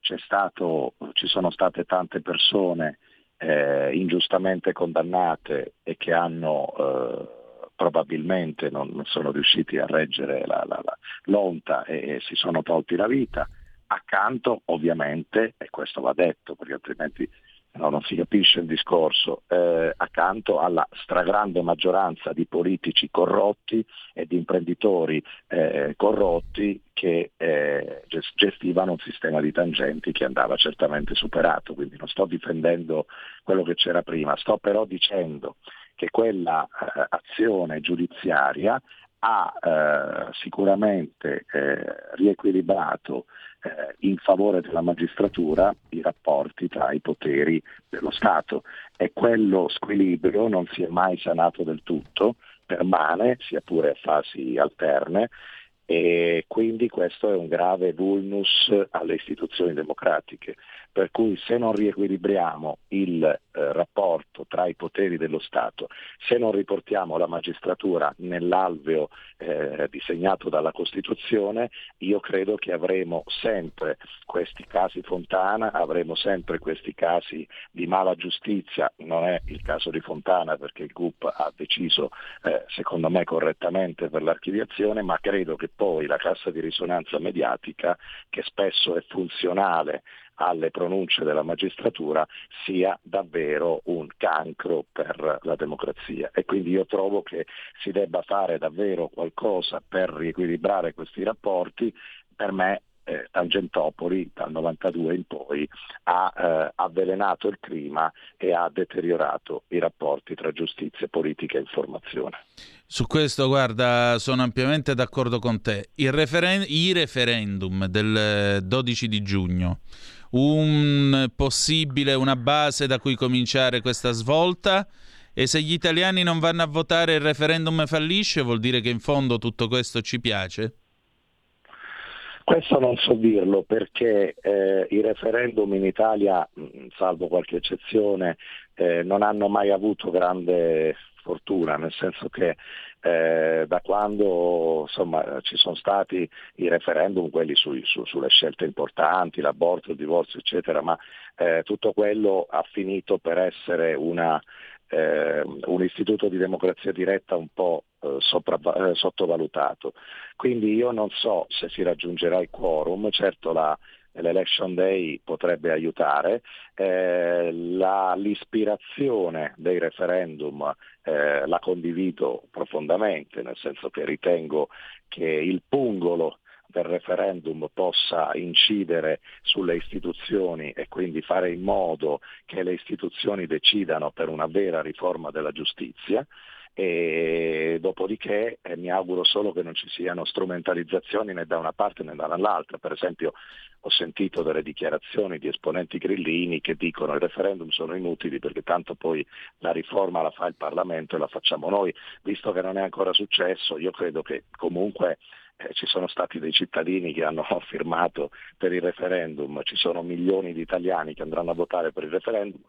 Stato, ci sono state tante persone eh, ingiustamente condannate e che hanno eh, probabilmente non sono riusciti a reggere la, la, la, l'onta e, e si sono tolti la vita accanto ovviamente, e questo va detto perché altrimenti no, non si capisce il discorso, eh, accanto alla stragrande maggioranza di politici corrotti e di imprenditori eh, corrotti che eh, gestivano un sistema di tangenti che andava certamente superato, quindi non sto difendendo quello che c'era prima, sto però dicendo che quella eh, azione giudiziaria ha eh, sicuramente eh, riequilibrato in favore della magistratura i rapporti tra i poteri dello Stato e quello squilibrio non si è mai sanato del tutto, permane, sia pure a fasi alterne, e quindi questo è un grave vulnus alle istituzioni democratiche. Per cui se non riequilibriamo il eh, rapporto tra i poteri dello Stato, se non riportiamo la magistratura nell'alveo eh, disegnato dalla Costituzione, io credo che avremo sempre questi casi Fontana, avremo sempre questi casi di mala giustizia, non è il caso di Fontana perché il GUP ha deciso eh, secondo me correttamente per l'archiviazione, ma credo che poi la cassa di risonanza mediatica, che spesso è funzionale alle pronunce della magistratura sia davvero un cancro per la democrazia e quindi io trovo che si debba fare davvero qualcosa per riequilibrare questi rapporti. Per me eh, Tangentopoli dal 92 in poi ha eh, avvelenato il clima e ha deteriorato i rapporti tra giustizia, politica e informazione. Su questo, guarda, sono ampiamente d'accordo con te. Referen- I referendum del 12 di giugno un possibile, una base da cui cominciare questa svolta? E se gli italiani non vanno a votare il referendum fallisce, vuol dire che in fondo tutto questo ci piace? Questo non so dirlo perché eh, i referendum in Italia, salvo qualche eccezione, eh, non hanno mai avuto grande fortuna, nel senso che eh, da quando insomma, ci sono stati i referendum, quelli sui, su, sulle scelte importanti, l'aborto, il divorzio, eccetera, ma eh, tutto quello ha finito per essere una, eh, un istituto di democrazia diretta un po' eh, sopra, eh, sottovalutato. Quindi io non so se si raggiungerà il quorum, certo la, l'election day potrebbe aiutare, eh, la, l'ispirazione dei referendum eh, la condivido profondamente, nel senso che ritengo che il pungolo del referendum possa incidere sulle istituzioni e quindi fare in modo che le istituzioni decidano per una vera riforma della giustizia e dopodiché eh, mi auguro solo che non ci siano strumentalizzazioni né da una parte né dall'altra. Per esempio ho sentito delle dichiarazioni di esponenti grillini che dicono che i referendum sono inutili perché tanto poi la riforma la fa il Parlamento e la facciamo noi. Visto che non è ancora successo, io credo che comunque eh, ci sono stati dei cittadini che hanno firmato per il referendum, ci sono milioni di italiani che andranno a votare per il referendum,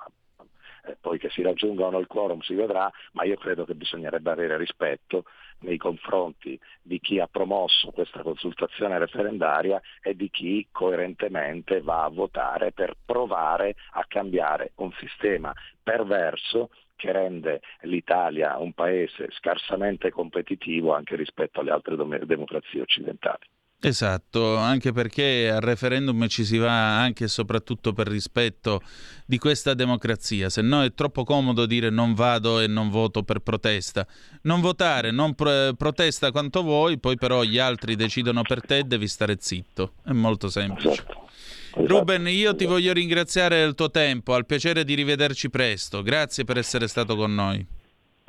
poi che si raggiunga il quorum si vedrà, ma io credo che bisognerebbe avere rispetto nei confronti di chi ha promosso questa consultazione referendaria e di chi coerentemente va a votare per provare a cambiare un sistema perverso che rende l'Italia un paese scarsamente competitivo anche rispetto alle altre democrazie occidentali. Esatto, anche perché al referendum ci si va anche e soprattutto per rispetto di questa democrazia, se no è troppo comodo dire non vado e non voto per protesta. Non votare, non pro- protesta quanto vuoi, poi però gli altri decidono per te e devi stare zitto. È molto semplice. Esatto. Ruben, io ti voglio ringraziare del tuo tempo, al piacere di rivederci presto. Grazie per essere stato con noi.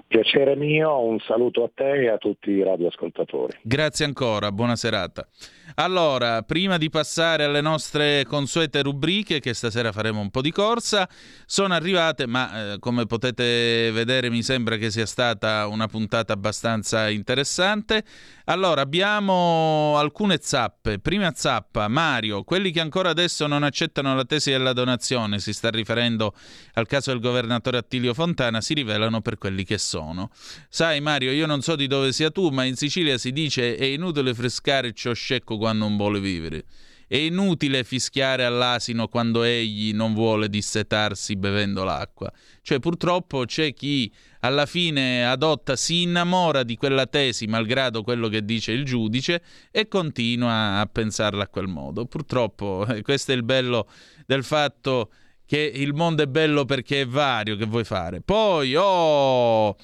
Piacere mio, un saluto a te e a tutti i radioascoltatori. Grazie ancora, buona serata. Allora, prima di passare alle nostre consuete rubriche, che stasera faremo un po' di corsa, sono arrivate, ma eh, come potete vedere mi sembra che sia stata una puntata abbastanza interessante. Allora, abbiamo alcune zappe. Prima zappa, Mario, quelli che ancora adesso non accettano la tesi della donazione, si sta riferendo al caso del governatore Attilio Fontana, si rivelano per quelli che sono. Sai Mario, io non so di dove sia tu, ma in Sicilia si dice è inutile frescare ciò scecco quando non vuole vivere. È inutile fischiare all'asino quando egli non vuole dissetarsi bevendo l'acqua. Cioè, purtroppo c'è chi alla fine adotta, si innamora di quella tesi, malgrado quello che dice il giudice, e continua a pensarla a quel modo. Purtroppo, eh, questo è il bello del fatto che il mondo è bello perché è vario, che vuoi fare. Poi, oh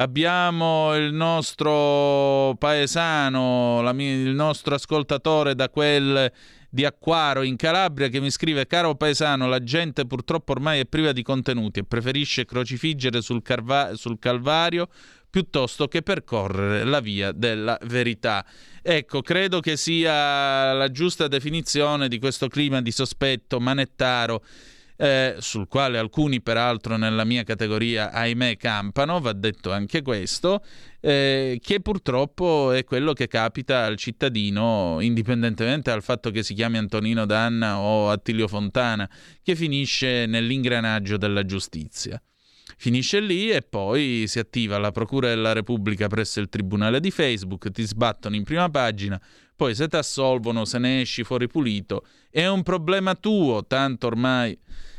abbiamo il nostro paesano, il nostro ascoltatore da quel di Acquaro in Calabria che mi scrive caro paesano la gente purtroppo ormai è priva di contenuti e preferisce crocifiggere sul, carva- sul Calvario piuttosto che percorrere la via della verità. Ecco, credo che sia la giusta definizione di questo clima di sospetto manettaro eh, sul quale alcuni peraltro nella mia categoria, ahimè, campano, va detto anche questo, eh, che purtroppo è quello che capita al cittadino, indipendentemente dal fatto che si chiami Antonino Danna o Attilio Fontana, che finisce nell'ingranaggio della giustizia. Finisce lì e poi si attiva la Procura della Repubblica presso il Tribunale di Facebook, ti sbattono in prima pagina, poi se ti assolvono, se ne esci fuori pulito, è un problema tuo, tanto ormai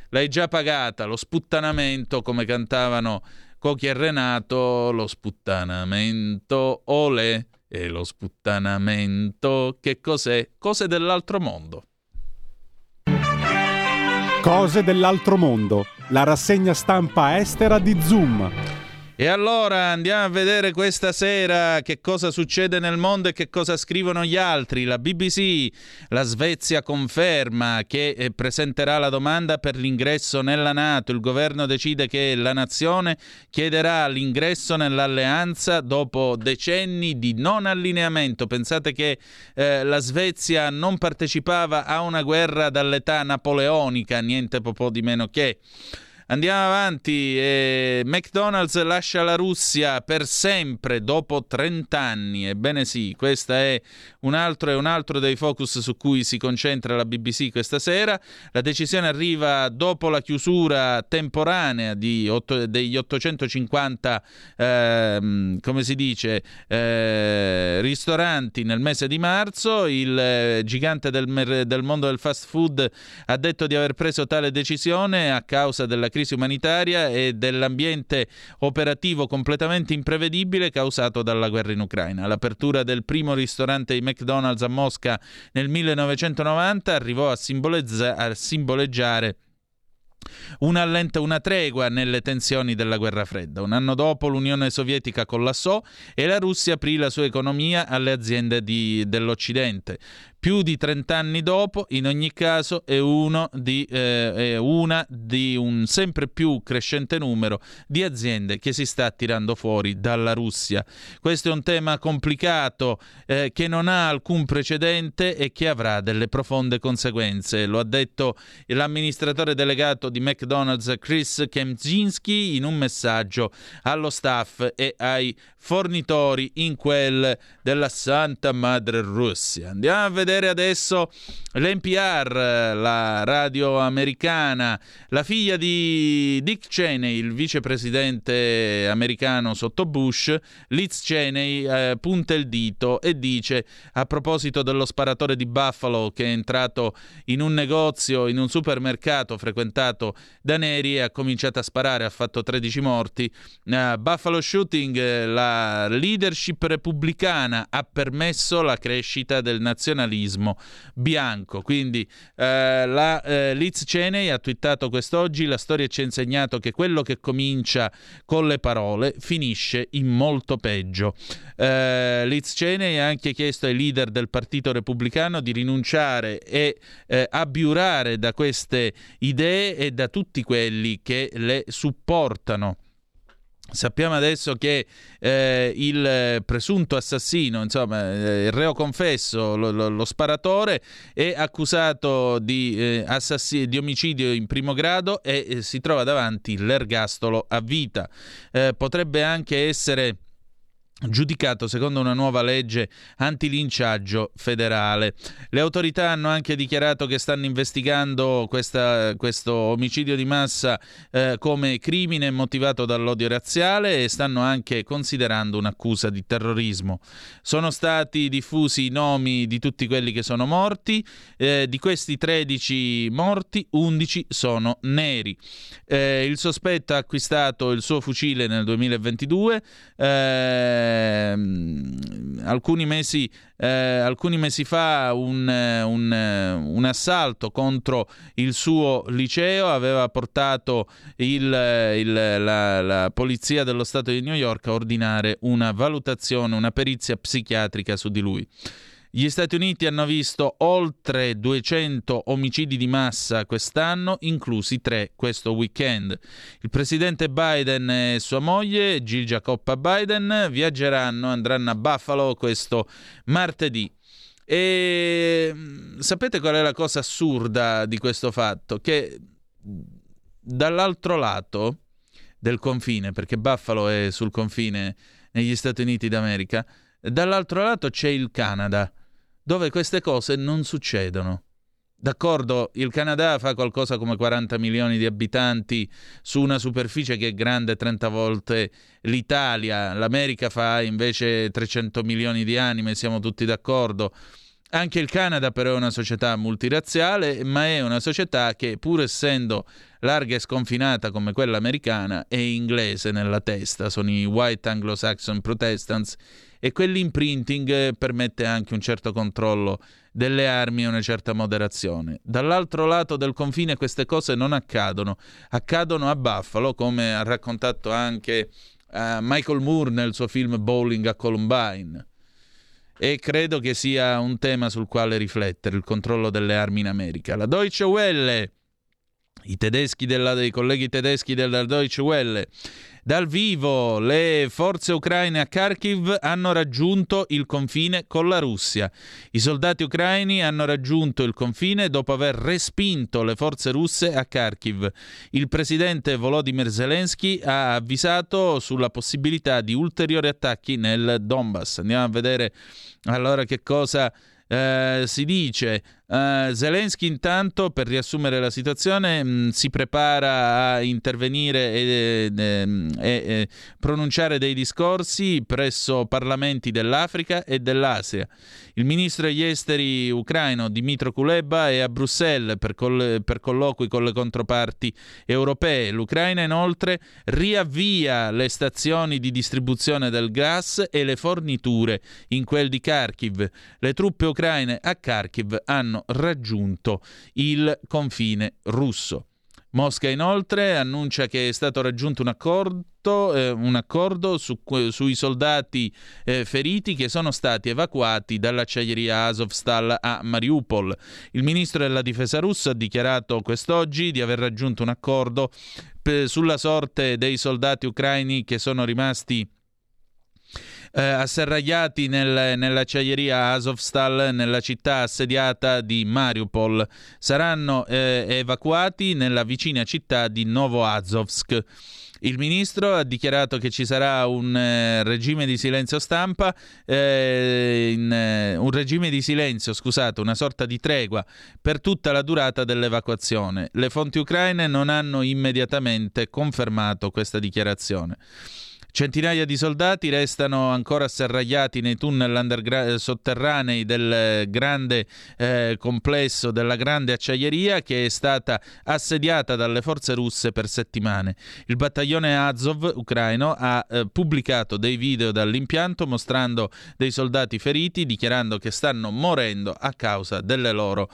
l'hai già pagata, lo sputtanamento, come cantavano Cochi e Renato, lo sputtanamento, olè, e lo sputtanamento, che cos'è? Cose dell'altro mondo. Cose dell'altro mondo, la rassegna stampa estera di Zoom. E allora andiamo a vedere questa sera che cosa succede nel mondo e che cosa scrivono gli altri. La BBC, la Svezia conferma che eh, presenterà la domanda per l'ingresso nella Nato. Il governo decide che la nazione chiederà l'ingresso nell'alleanza dopo decenni di non allineamento. Pensate che eh, la Svezia non partecipava a una guerra dall'età napoleonica, niente po' di meno che. Andiamo avanti. Eh, McDonald's lascia la Russia per sempre dopo 30 anni. Ebbene sì, questo è un altro, è un altro dei focus su cui si concentra la BBC questa sera. La decisione arriva dopo la chiusura temporanea otto, degli 850, eh, come si dice, eh, ristoranti nel mese di marzo. Il eh, gigante del, del mondo del fast food ha detto di aver preso tale decisione a causa della crisi crisi umanitaria e dell'ambiente operativo completamente imprevedibile causato dalla guerra in Ucraina. L'apertura del primo ristorante di McDonald's a Mosca nel 1990 arrivò a, simboleggia- a simboleggiare una, allenta, una tregua nelle tensioni della guerra fredda. Un anno dopo l'Unione Sovietica collassò e la Russia aprì la sua economia alle aziende di, dell'Occidente più di 30 anni dopo, in ogni caso è, di, eh, è, una di un sempre più crescente numero di aziende che si sta tirando fuori dalla Russia. Questo è un tema complicato eh, che non ha alcun precedente e che avrà delle profonde conseguenze. Lo ha detto l'amministratore delegato di McDonald's Chris Kemczynski in un messaggio allo staff e ai fornitori in quel della Santa Madre Russia. Andiamo a vedere adesso l'NPR, la radio americana, la figlia di Dick Cheney, il vicepresidente americano sotto Bush, Liz Cheney eh, punta il dito e dice a proposito dello sparatore di Buffalo che è entrato in un negozio, in un supermercato frequentato da neri e ha cominciato a sparare, ha fatto 13 morti. Uh, Buffalo shooting, eh, la leadership repubblicana ha permesso la crescita del nazionalismo bianco. Quindi eh, la, eh, Liz Cheney ha twittato quest'oggi, la storia ci ha insegnato che quello che comincia con le parole finisce in molto peggio. Eh, Liz Cheney ha anche chiesto ai leader del Partito Repubblicano di rinunciare e eh, abbiurare da queste idee e da tutti quelli che le supportano. Sappiamo adesso che eh, il presunto assassino, insomma, eh, il reo confesso, lo, lo, lo sparatore, è accusato di, eh, assassi- di, omicidio in primo grado e eh, si trova davanti l'ergastolo a vita. Eh, potrebbe anche essere giudicato secondo una nuova legge antilinciaggio federale. Le autorità hanno anche dichiarato che stanno investigando questa, questo omicidio di massa eh, come crimine motivato dall'odio razziale e stanno anche considerando un'accusa di terrorismo. Sono stati diffusi i nomi di tutti quelli che sono morti, eh, di questi 13 morti 11 sono neri. Eh, il sospetto ha acquistato il suo fucile nel 2022. Eh, Ehm, alcuni, mesi, eh, alcuni mesi fa un, un, un, assalto contro il suo liceo aveva portato il, il, la, la polizia dello Stato di New York a ordinare una valutazione, una perizia psichiatrica su di lui. Gli Stati Uniti hanno visto oltre 200 omicidi di massa quest'anno, inclusi tre questo weekend. Il presidente Biden e sua moglie, Jill Jacoppa Biden, viaggeranno, andranno a Buffalo questo martedì. E mm, sapete qual è la cosa assurda di questo fatto? Che dall'altro lato del confine, perché Buffalo è sul confine negli Stati Uniti d'America, dall'altro lato c'è il Canada dove queste cose non succedono. D'accordo, il Canada fa qualcosa come 40 milioni di abitanti su una superficie che è grande 30 volte l'Italia, l'America fa invece 300 milioni di anime, siamo tutti d'accordo. Anche il Canada però è una società multirazziale, ma è una società che pur essendo larga e sconfinata come quella americana è inglese nella testa, sono i White Anglo-Saxon Protestants e quell'imprinting permette anche un certo controllo delle armi e una certa moderazione. Dall'altro lato del confine queste cose non accadono, accadono a Buffalo, come ha raccontato anche uh, Michael Moore nel suo film Bowling a Columbine. E credo che sia un tema sul quale riflettere, il controllo delle armi in America. La Deutsche Welle, i, tedeschi della, i colleghi tedeschi della Deutsche Welle dal vivo, le forze ucraine a Kharkiv hanno raggiunto il confine con la Russia. I soldati ucraini hanno raggiunto il confine dopo aver respinto le forze russe a Kharkiv. Il presidente Volodymyr Zelensky ha avvisato sulla possibilità di ulteriori attacchi nel Donbass. Andiamo a vedere allora che cosa eh, si dice Uh, Zelensky intanto, per riassumere la situazione, mh, mm, si prepara a intervenire e, e, e, e, pronunciare dei discorsi presso parlamenti dell'Africa e dell'Asia. Il ministro degli esteri ucraino Dmitro Kuleba è a Bruxelles per, coll- per colloqui con le controparti europee. L'Ucraina inoltre riavvia le stazioni di distribuzione del gas e le forniture in quel di Kharkiv. Le truppe ucraine a Kharkiv hanno hanno raggiunto il confine russo. Mosca inoltre annuncia che è stato raggiunto un accordo, eh, un accordo su, sui soldati eh, feriti che sono stati evacuati dall'acciaieria Azovstal a Mariupol. Il ministro della difesa russo ha dichiarato quest'oggi di aver raggiunto un accordo per, sulla sorte dei soldati ucraini che sono rimasti eh, asserragliati nel, nell'acciaieria Azovstal nella città assediata di Mariupol. Saranno eh, evacuati nella vicina città di Novoazovsk. Il ministro ha dichiarato che ci sarà un eh, regime di silenzio stampa, eh, in, eh, un regime di silenzio, scusate, una sorta di tregua per tutta la durata dell'evacuazione. Le fonti ucraine non hanno immediatamente confermato questa dichiarazione. Centinaia di soldati restano ancora serragliati nei tunnel sotterranei del grande eh, complesso della grande acciaieria che è stata assediata dalle forze russe per settimane. Il battaglione Azov ucraino ha eh, pubblicato dei video dall'impianto mostrando dei soldati feriti dichiarando che stanno morendo a causa delle loro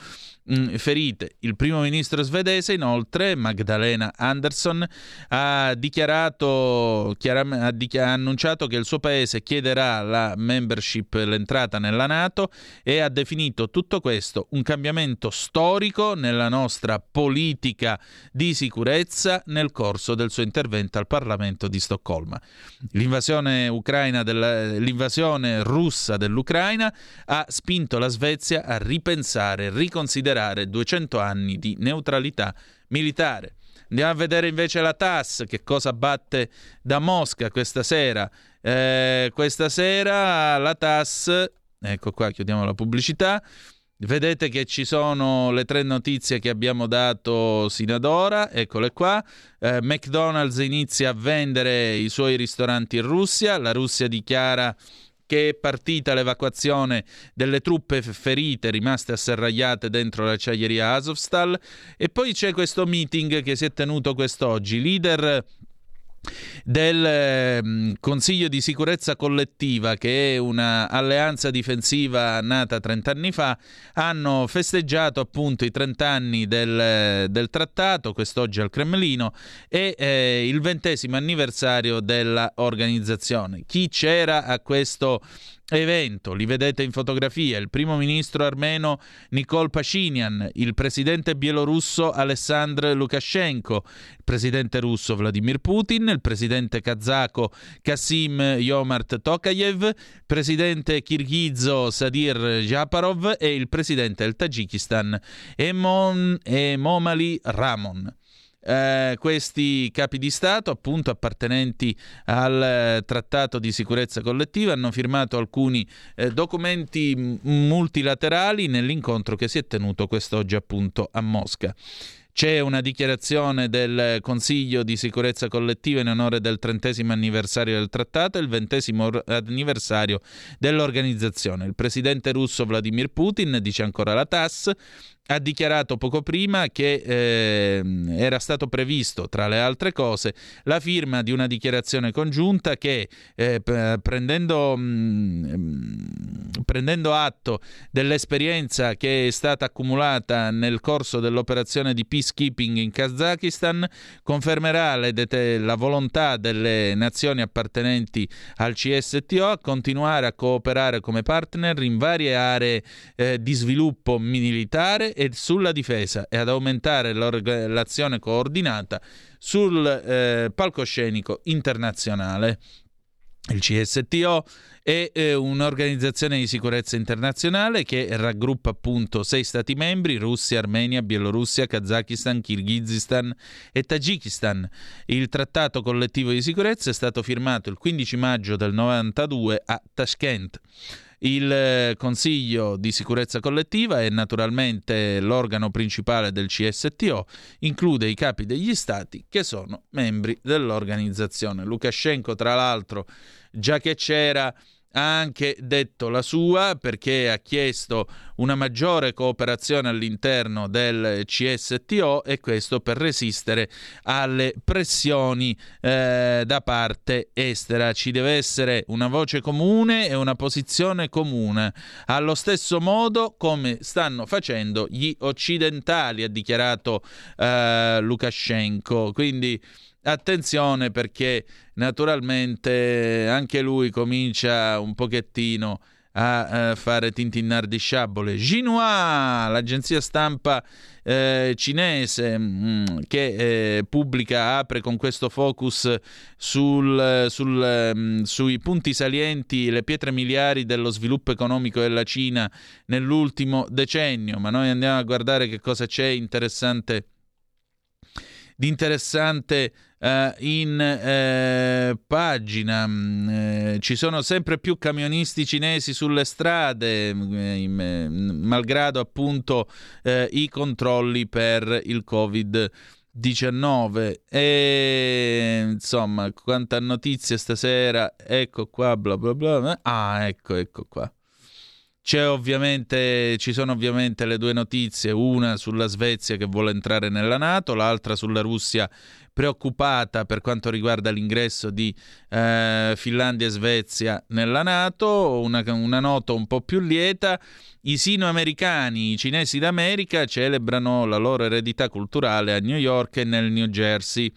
Mm, ferite. Il primo ministro svedese, inoltre, Magdalena Andersson, ha dichiarato, ha, dichi- ha annunciato che il suo paese chiederà la membership, l'entrata nella Nato e ha definito tutto questo un cambiamento storico nella nostra politica di sicurezza nel corso del suo intervento al Parlamento di Stoccolma. L'invasione, della, l'invasione russa dell'Ucraina ha spinto la Svezia a ripensare, riconsiderare considerare 200 anni di neutralità militare. Andiamo a vedere invece la TAS, che cosa batte da Mosca questa sera. Eh, questa sera la TAS, ecco qua, chiudiamo la pubblicità. Vedete che ci sono le tre notizie che abbiamo dato sino ad ora, eccole qua. Eh, McDonald's inizia a vendere i suoi ristoranti in Russia, la Russia dichiara che è partita l'evacuazione delle truppe ferite rimaste asserragliate dentro l'acciaieria Azovstal e poi c'è questo meeting che si è tenuto quest'oggi. Leader del eh, Consiglio di sicurezza collettiva, che è un'alleanza difensiva nata 30 anni fa, hanno festeggiato appunto i 30 anni del, del trattato, quest'oggi al Cremlino, e eh, il ventesimo anniversario dell'organizzazione. Chi c'era a questo evento. Li vedete in fotografia. Il primo ministro armeno Nikol Pashinyan, il presidente bielorusso Alessandr Lukashenko, il presidente russo Vladimir Putin, il presidente kazako Kasim Yomart Tokayev, il presidente kirghizo Sadir Japarov e il presidente del Tagikistan Emon Emomali Ramon eh, questi capi di Stato, appunto appartenenti al eh, Trattato di sicurezza collettiva, hanno firmato alcuni eh, documenti multilaterali nell'incontro che si è tenuto quest'oggi appunto a Mosca. C'è una dichiarazione del Consiglio di sicurezza collettiva in onore del trentesimo anniversario del trattato e il ventesimo anniversario dell'organizzazione. Il presidente russo Vladimir Putin, dice ancora la TASS, ha dichiarato poco prima che eh, era stato previsto, tra le altre cose, la firma di una dichiarazione congiunta che, eh, prendendo, mh, mm, prendendo, atto dell'esperienza che è stata accumulata nel corso dell'operazione di peacekeeping in Kazakistan, confermerà det- la volontà delle nazioni appartenenti al CSTO a continuare a cooperare come partner in varie aree eh, di sviluppo militare e sulla difesa e ad aumentare l'azione coordinata sul eh, palcoscenico internazionale. Il CSTO è eh, un'organizzazione di sicurezza internazionale che raggruppa appunto sei stati membri, Russia, Armenia, Bielorussia, Kazakistan, Kirghizistan e Tagikistan. Il trattato collettivo di sicurezza è stato firmato il 15 maggio del 92 a Tashkent. Il eh, Consiglio di sicurezza collettiva è naturalmente l'organo principale del CSTO, include i capi degli stati che sono membri dell'organizzazione. Lukashenko, tra l'altro, già che c'era ha anche detto la sua perché ha chiesto una maggiore cooperazione all'interno del CSTO e questo per resistere alle pressioni eh, da parte estera. Ci deve essere una voce comune e una posizione comune, allo stesso modo come stanno facendo gli occidentali, ha dichiarato eh, Lukashenko. Quindi attenzione perché naturalmente anche lui comincia un pochettino a eh, fare tintinnar di sciabole. Xinhua, l'agenzia stampa eh, cinese mh, mm, che eh, pubblica, apre con questo focus sul, sul, mh, mm, sui punti salienti, le pietre miliari dello sviluppo economico della Cina nell'ultimo decennio, ma noi andiamo a guardare che cosa c'è interessante di interessante uh, in uh, pagina. Uh, ci sono sempre più camionisti cinesi sulle strade, malgrado appunto i controlli per il Covid. 19 e insomma quanta notizia stasera ecco qua bla bla bla ah ecco ecco qua ci sono ovviamente le due notizie, una sulla Svezia che vuole entrare nella Nato, l'altra sulla Russia preoccupata per quanto riguarda l'ingresso di eh, Finlandia e Svezia nella Nato, una, una nota un po' più lieta. I sino-americani, i cinesi d'America, celebrano la loro eredità culturale a New York e nel New Jersey.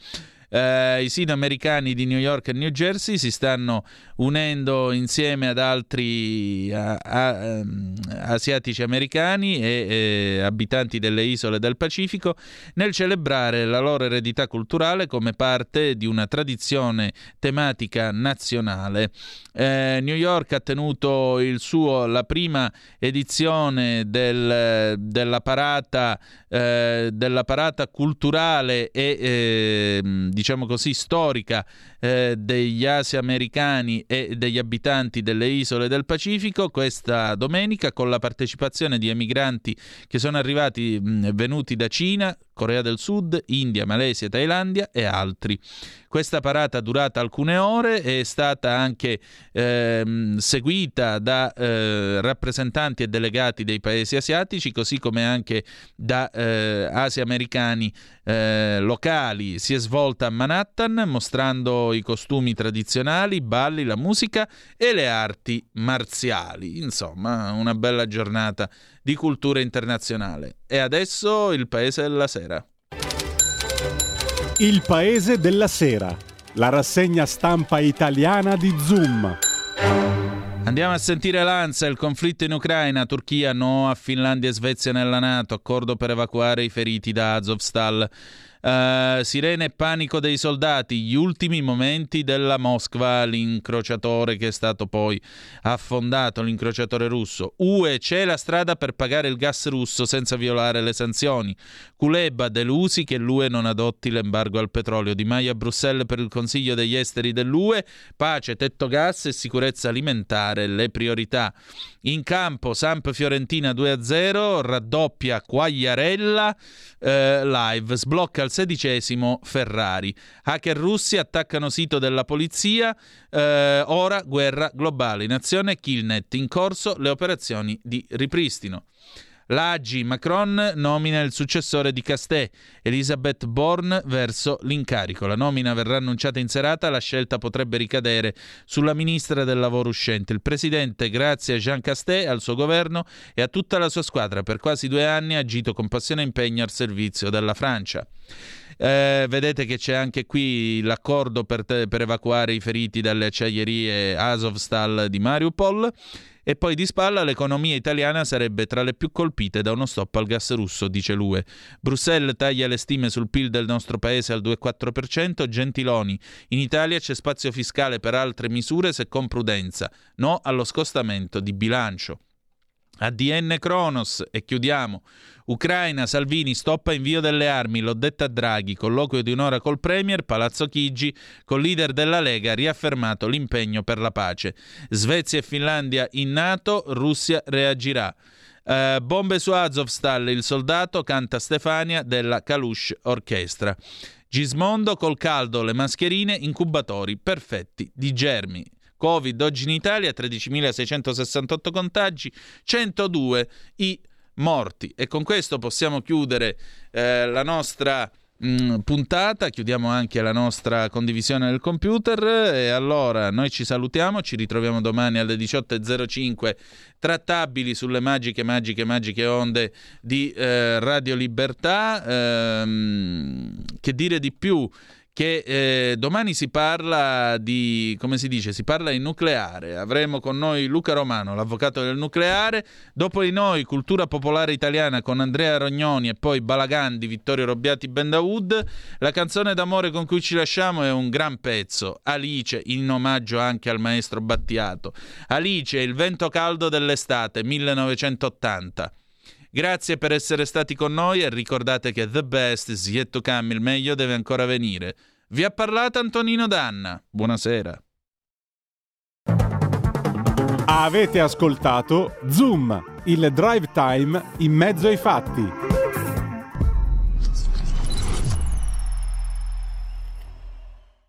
Eh, I sino americani di New York e New Jersey si stanno unendo insieme ad altri a, a, um, asiatici americani e, e abitanti delle isole del Pacifico nel celebrare la loro eredità culturale come parte di una tradizione tematica nazionale. Eh, New York ha tenuto suo, la prima edizione del, della, parata, eh, della, parata, culturale e eh, diciamo così storica eh, degli asiamericani e degli abitanti delle isole del Pacifico questa domenica con la partecipazione di emigranti che sono arrivati mh, venuti da Cina, Corea del Sud, India, Malesia, Thailandia e altri. Questa parata durata alcune ore è stata anche eh, seguita da eh, rappresentanti e delegati dei paesi asiatici, così come anche da eh, asiamericani eh, locali. Si è svolta a Manhattan mostrando i costumi tradizionali, i balli, la musica e le arti marziali. Insomma, una bella giornata di cultura internazionale. E adesso il paese della sera. Il paese della sera, la rassegna stampa italiana di Zoom. Andiamo a sentire l'ANSA, il conflitto in Ucraina, Turchia no a Finlandia e Svezia nella Nato, accordo per evacuare i feriti da Azovstal. Uh, sirene e panico dei soldati, gli ultimi momenti della Moskva, l'incrociatore che è stato poi affondato, l'incrociatore russo. UE c'è la strada per pagare il gas russo senza violare le sanzioni. Kuleba delusi che l'UE non adotti l'embargo al petrolio. Di Maio a Bruxelles per il Consiglio degli esteri dell'UE, pace, tetto gas e sicurezza alimentare, le priorità. In campo Samp Fiorentina 2-0, raddoppia Quagliarella, eh, live, sblocca al sedicesimo Ferrari. Hacker russi attaccano sito della polizia, eh, ora guerra globale. In azione Killnet, in corso le operazioni di ripristino. L'Agi Macron nomina il successore di Castet, Elisabeth Born verso l'incarico. La nomina verrà annunciata in serata, la scelta potrebbe ricadere sulla ministra del lavoro uscente. Il presidente, grazie a Jean Castet, al suo governo e a tutta la sua squadra, per quasi due anni ha agito con passione e impegno al servizio della Francia. Eh, vedete che c'è anche qui l'accordo per, te, per evacuare i feriti dalle acciaierie Azovstal di Mariupol. E poi di spalla l'economia italiana sarebbe tra le più colpite da uno stop al gas russo, dice l'UE. Bruxelles taglia le stime sul PIL del nostro paese al 2,4%. Gentiloni, in Italia c'è spazio fiscale per altre misure se con prudenza, no allo scostamento di bilancio. ADN Kronos e chiudiamo. Ucraina, Salvini, stoppa invio delle armi, l'ho detta a Draghi, colloquio di un'ora col Premier, Palazzo Chigi, col leader della Lega, riaffermato l'impegno per la pace. Svezia e Finlandia in NATO, Russia reagirà. Uh, bombe su Azovstal, il soldato canta Stefania della Kalush Orchestra. Gismondo col caldo, le mascherine, incubatori perfetti di germi. Covid oggi in Italia 13.668 contagi, 102 i morti. E con questo possiamo chiudere eh, la nostra mh, puntata, chiudiamo anche la nostra condivisione del computer e allora noi ci salutiamo, ci ritroviamo domani alle 18.05 trattabili sulle magiche, magiche, magiche onde di eh, Radio Libertà. Ehm, che dire di più? Che eh, domani si parla di, come si dice, si parla di nucleare. Avremo con noi Luca Romano, l'avvocato del nucleare. Dopo di noi, cultura popolare italiana con Andrea Rognoni e poi Balagan di Vittorio Robbiati Bendawood. La canzone d'amore con cui ci lasciamo è un gran pezzo, Alice, in omaggio anche al maestro Battiato. Alice, il vento caldo dell'estate, 1980. Grazie per essere stati con noi e ricordate che the best is yet to come, il meglio deve ancora venire. Vi ha parlato Antonino Danna. Buonasera. Avete ascoltato Zoom, il drive time in mezzo ai fatti.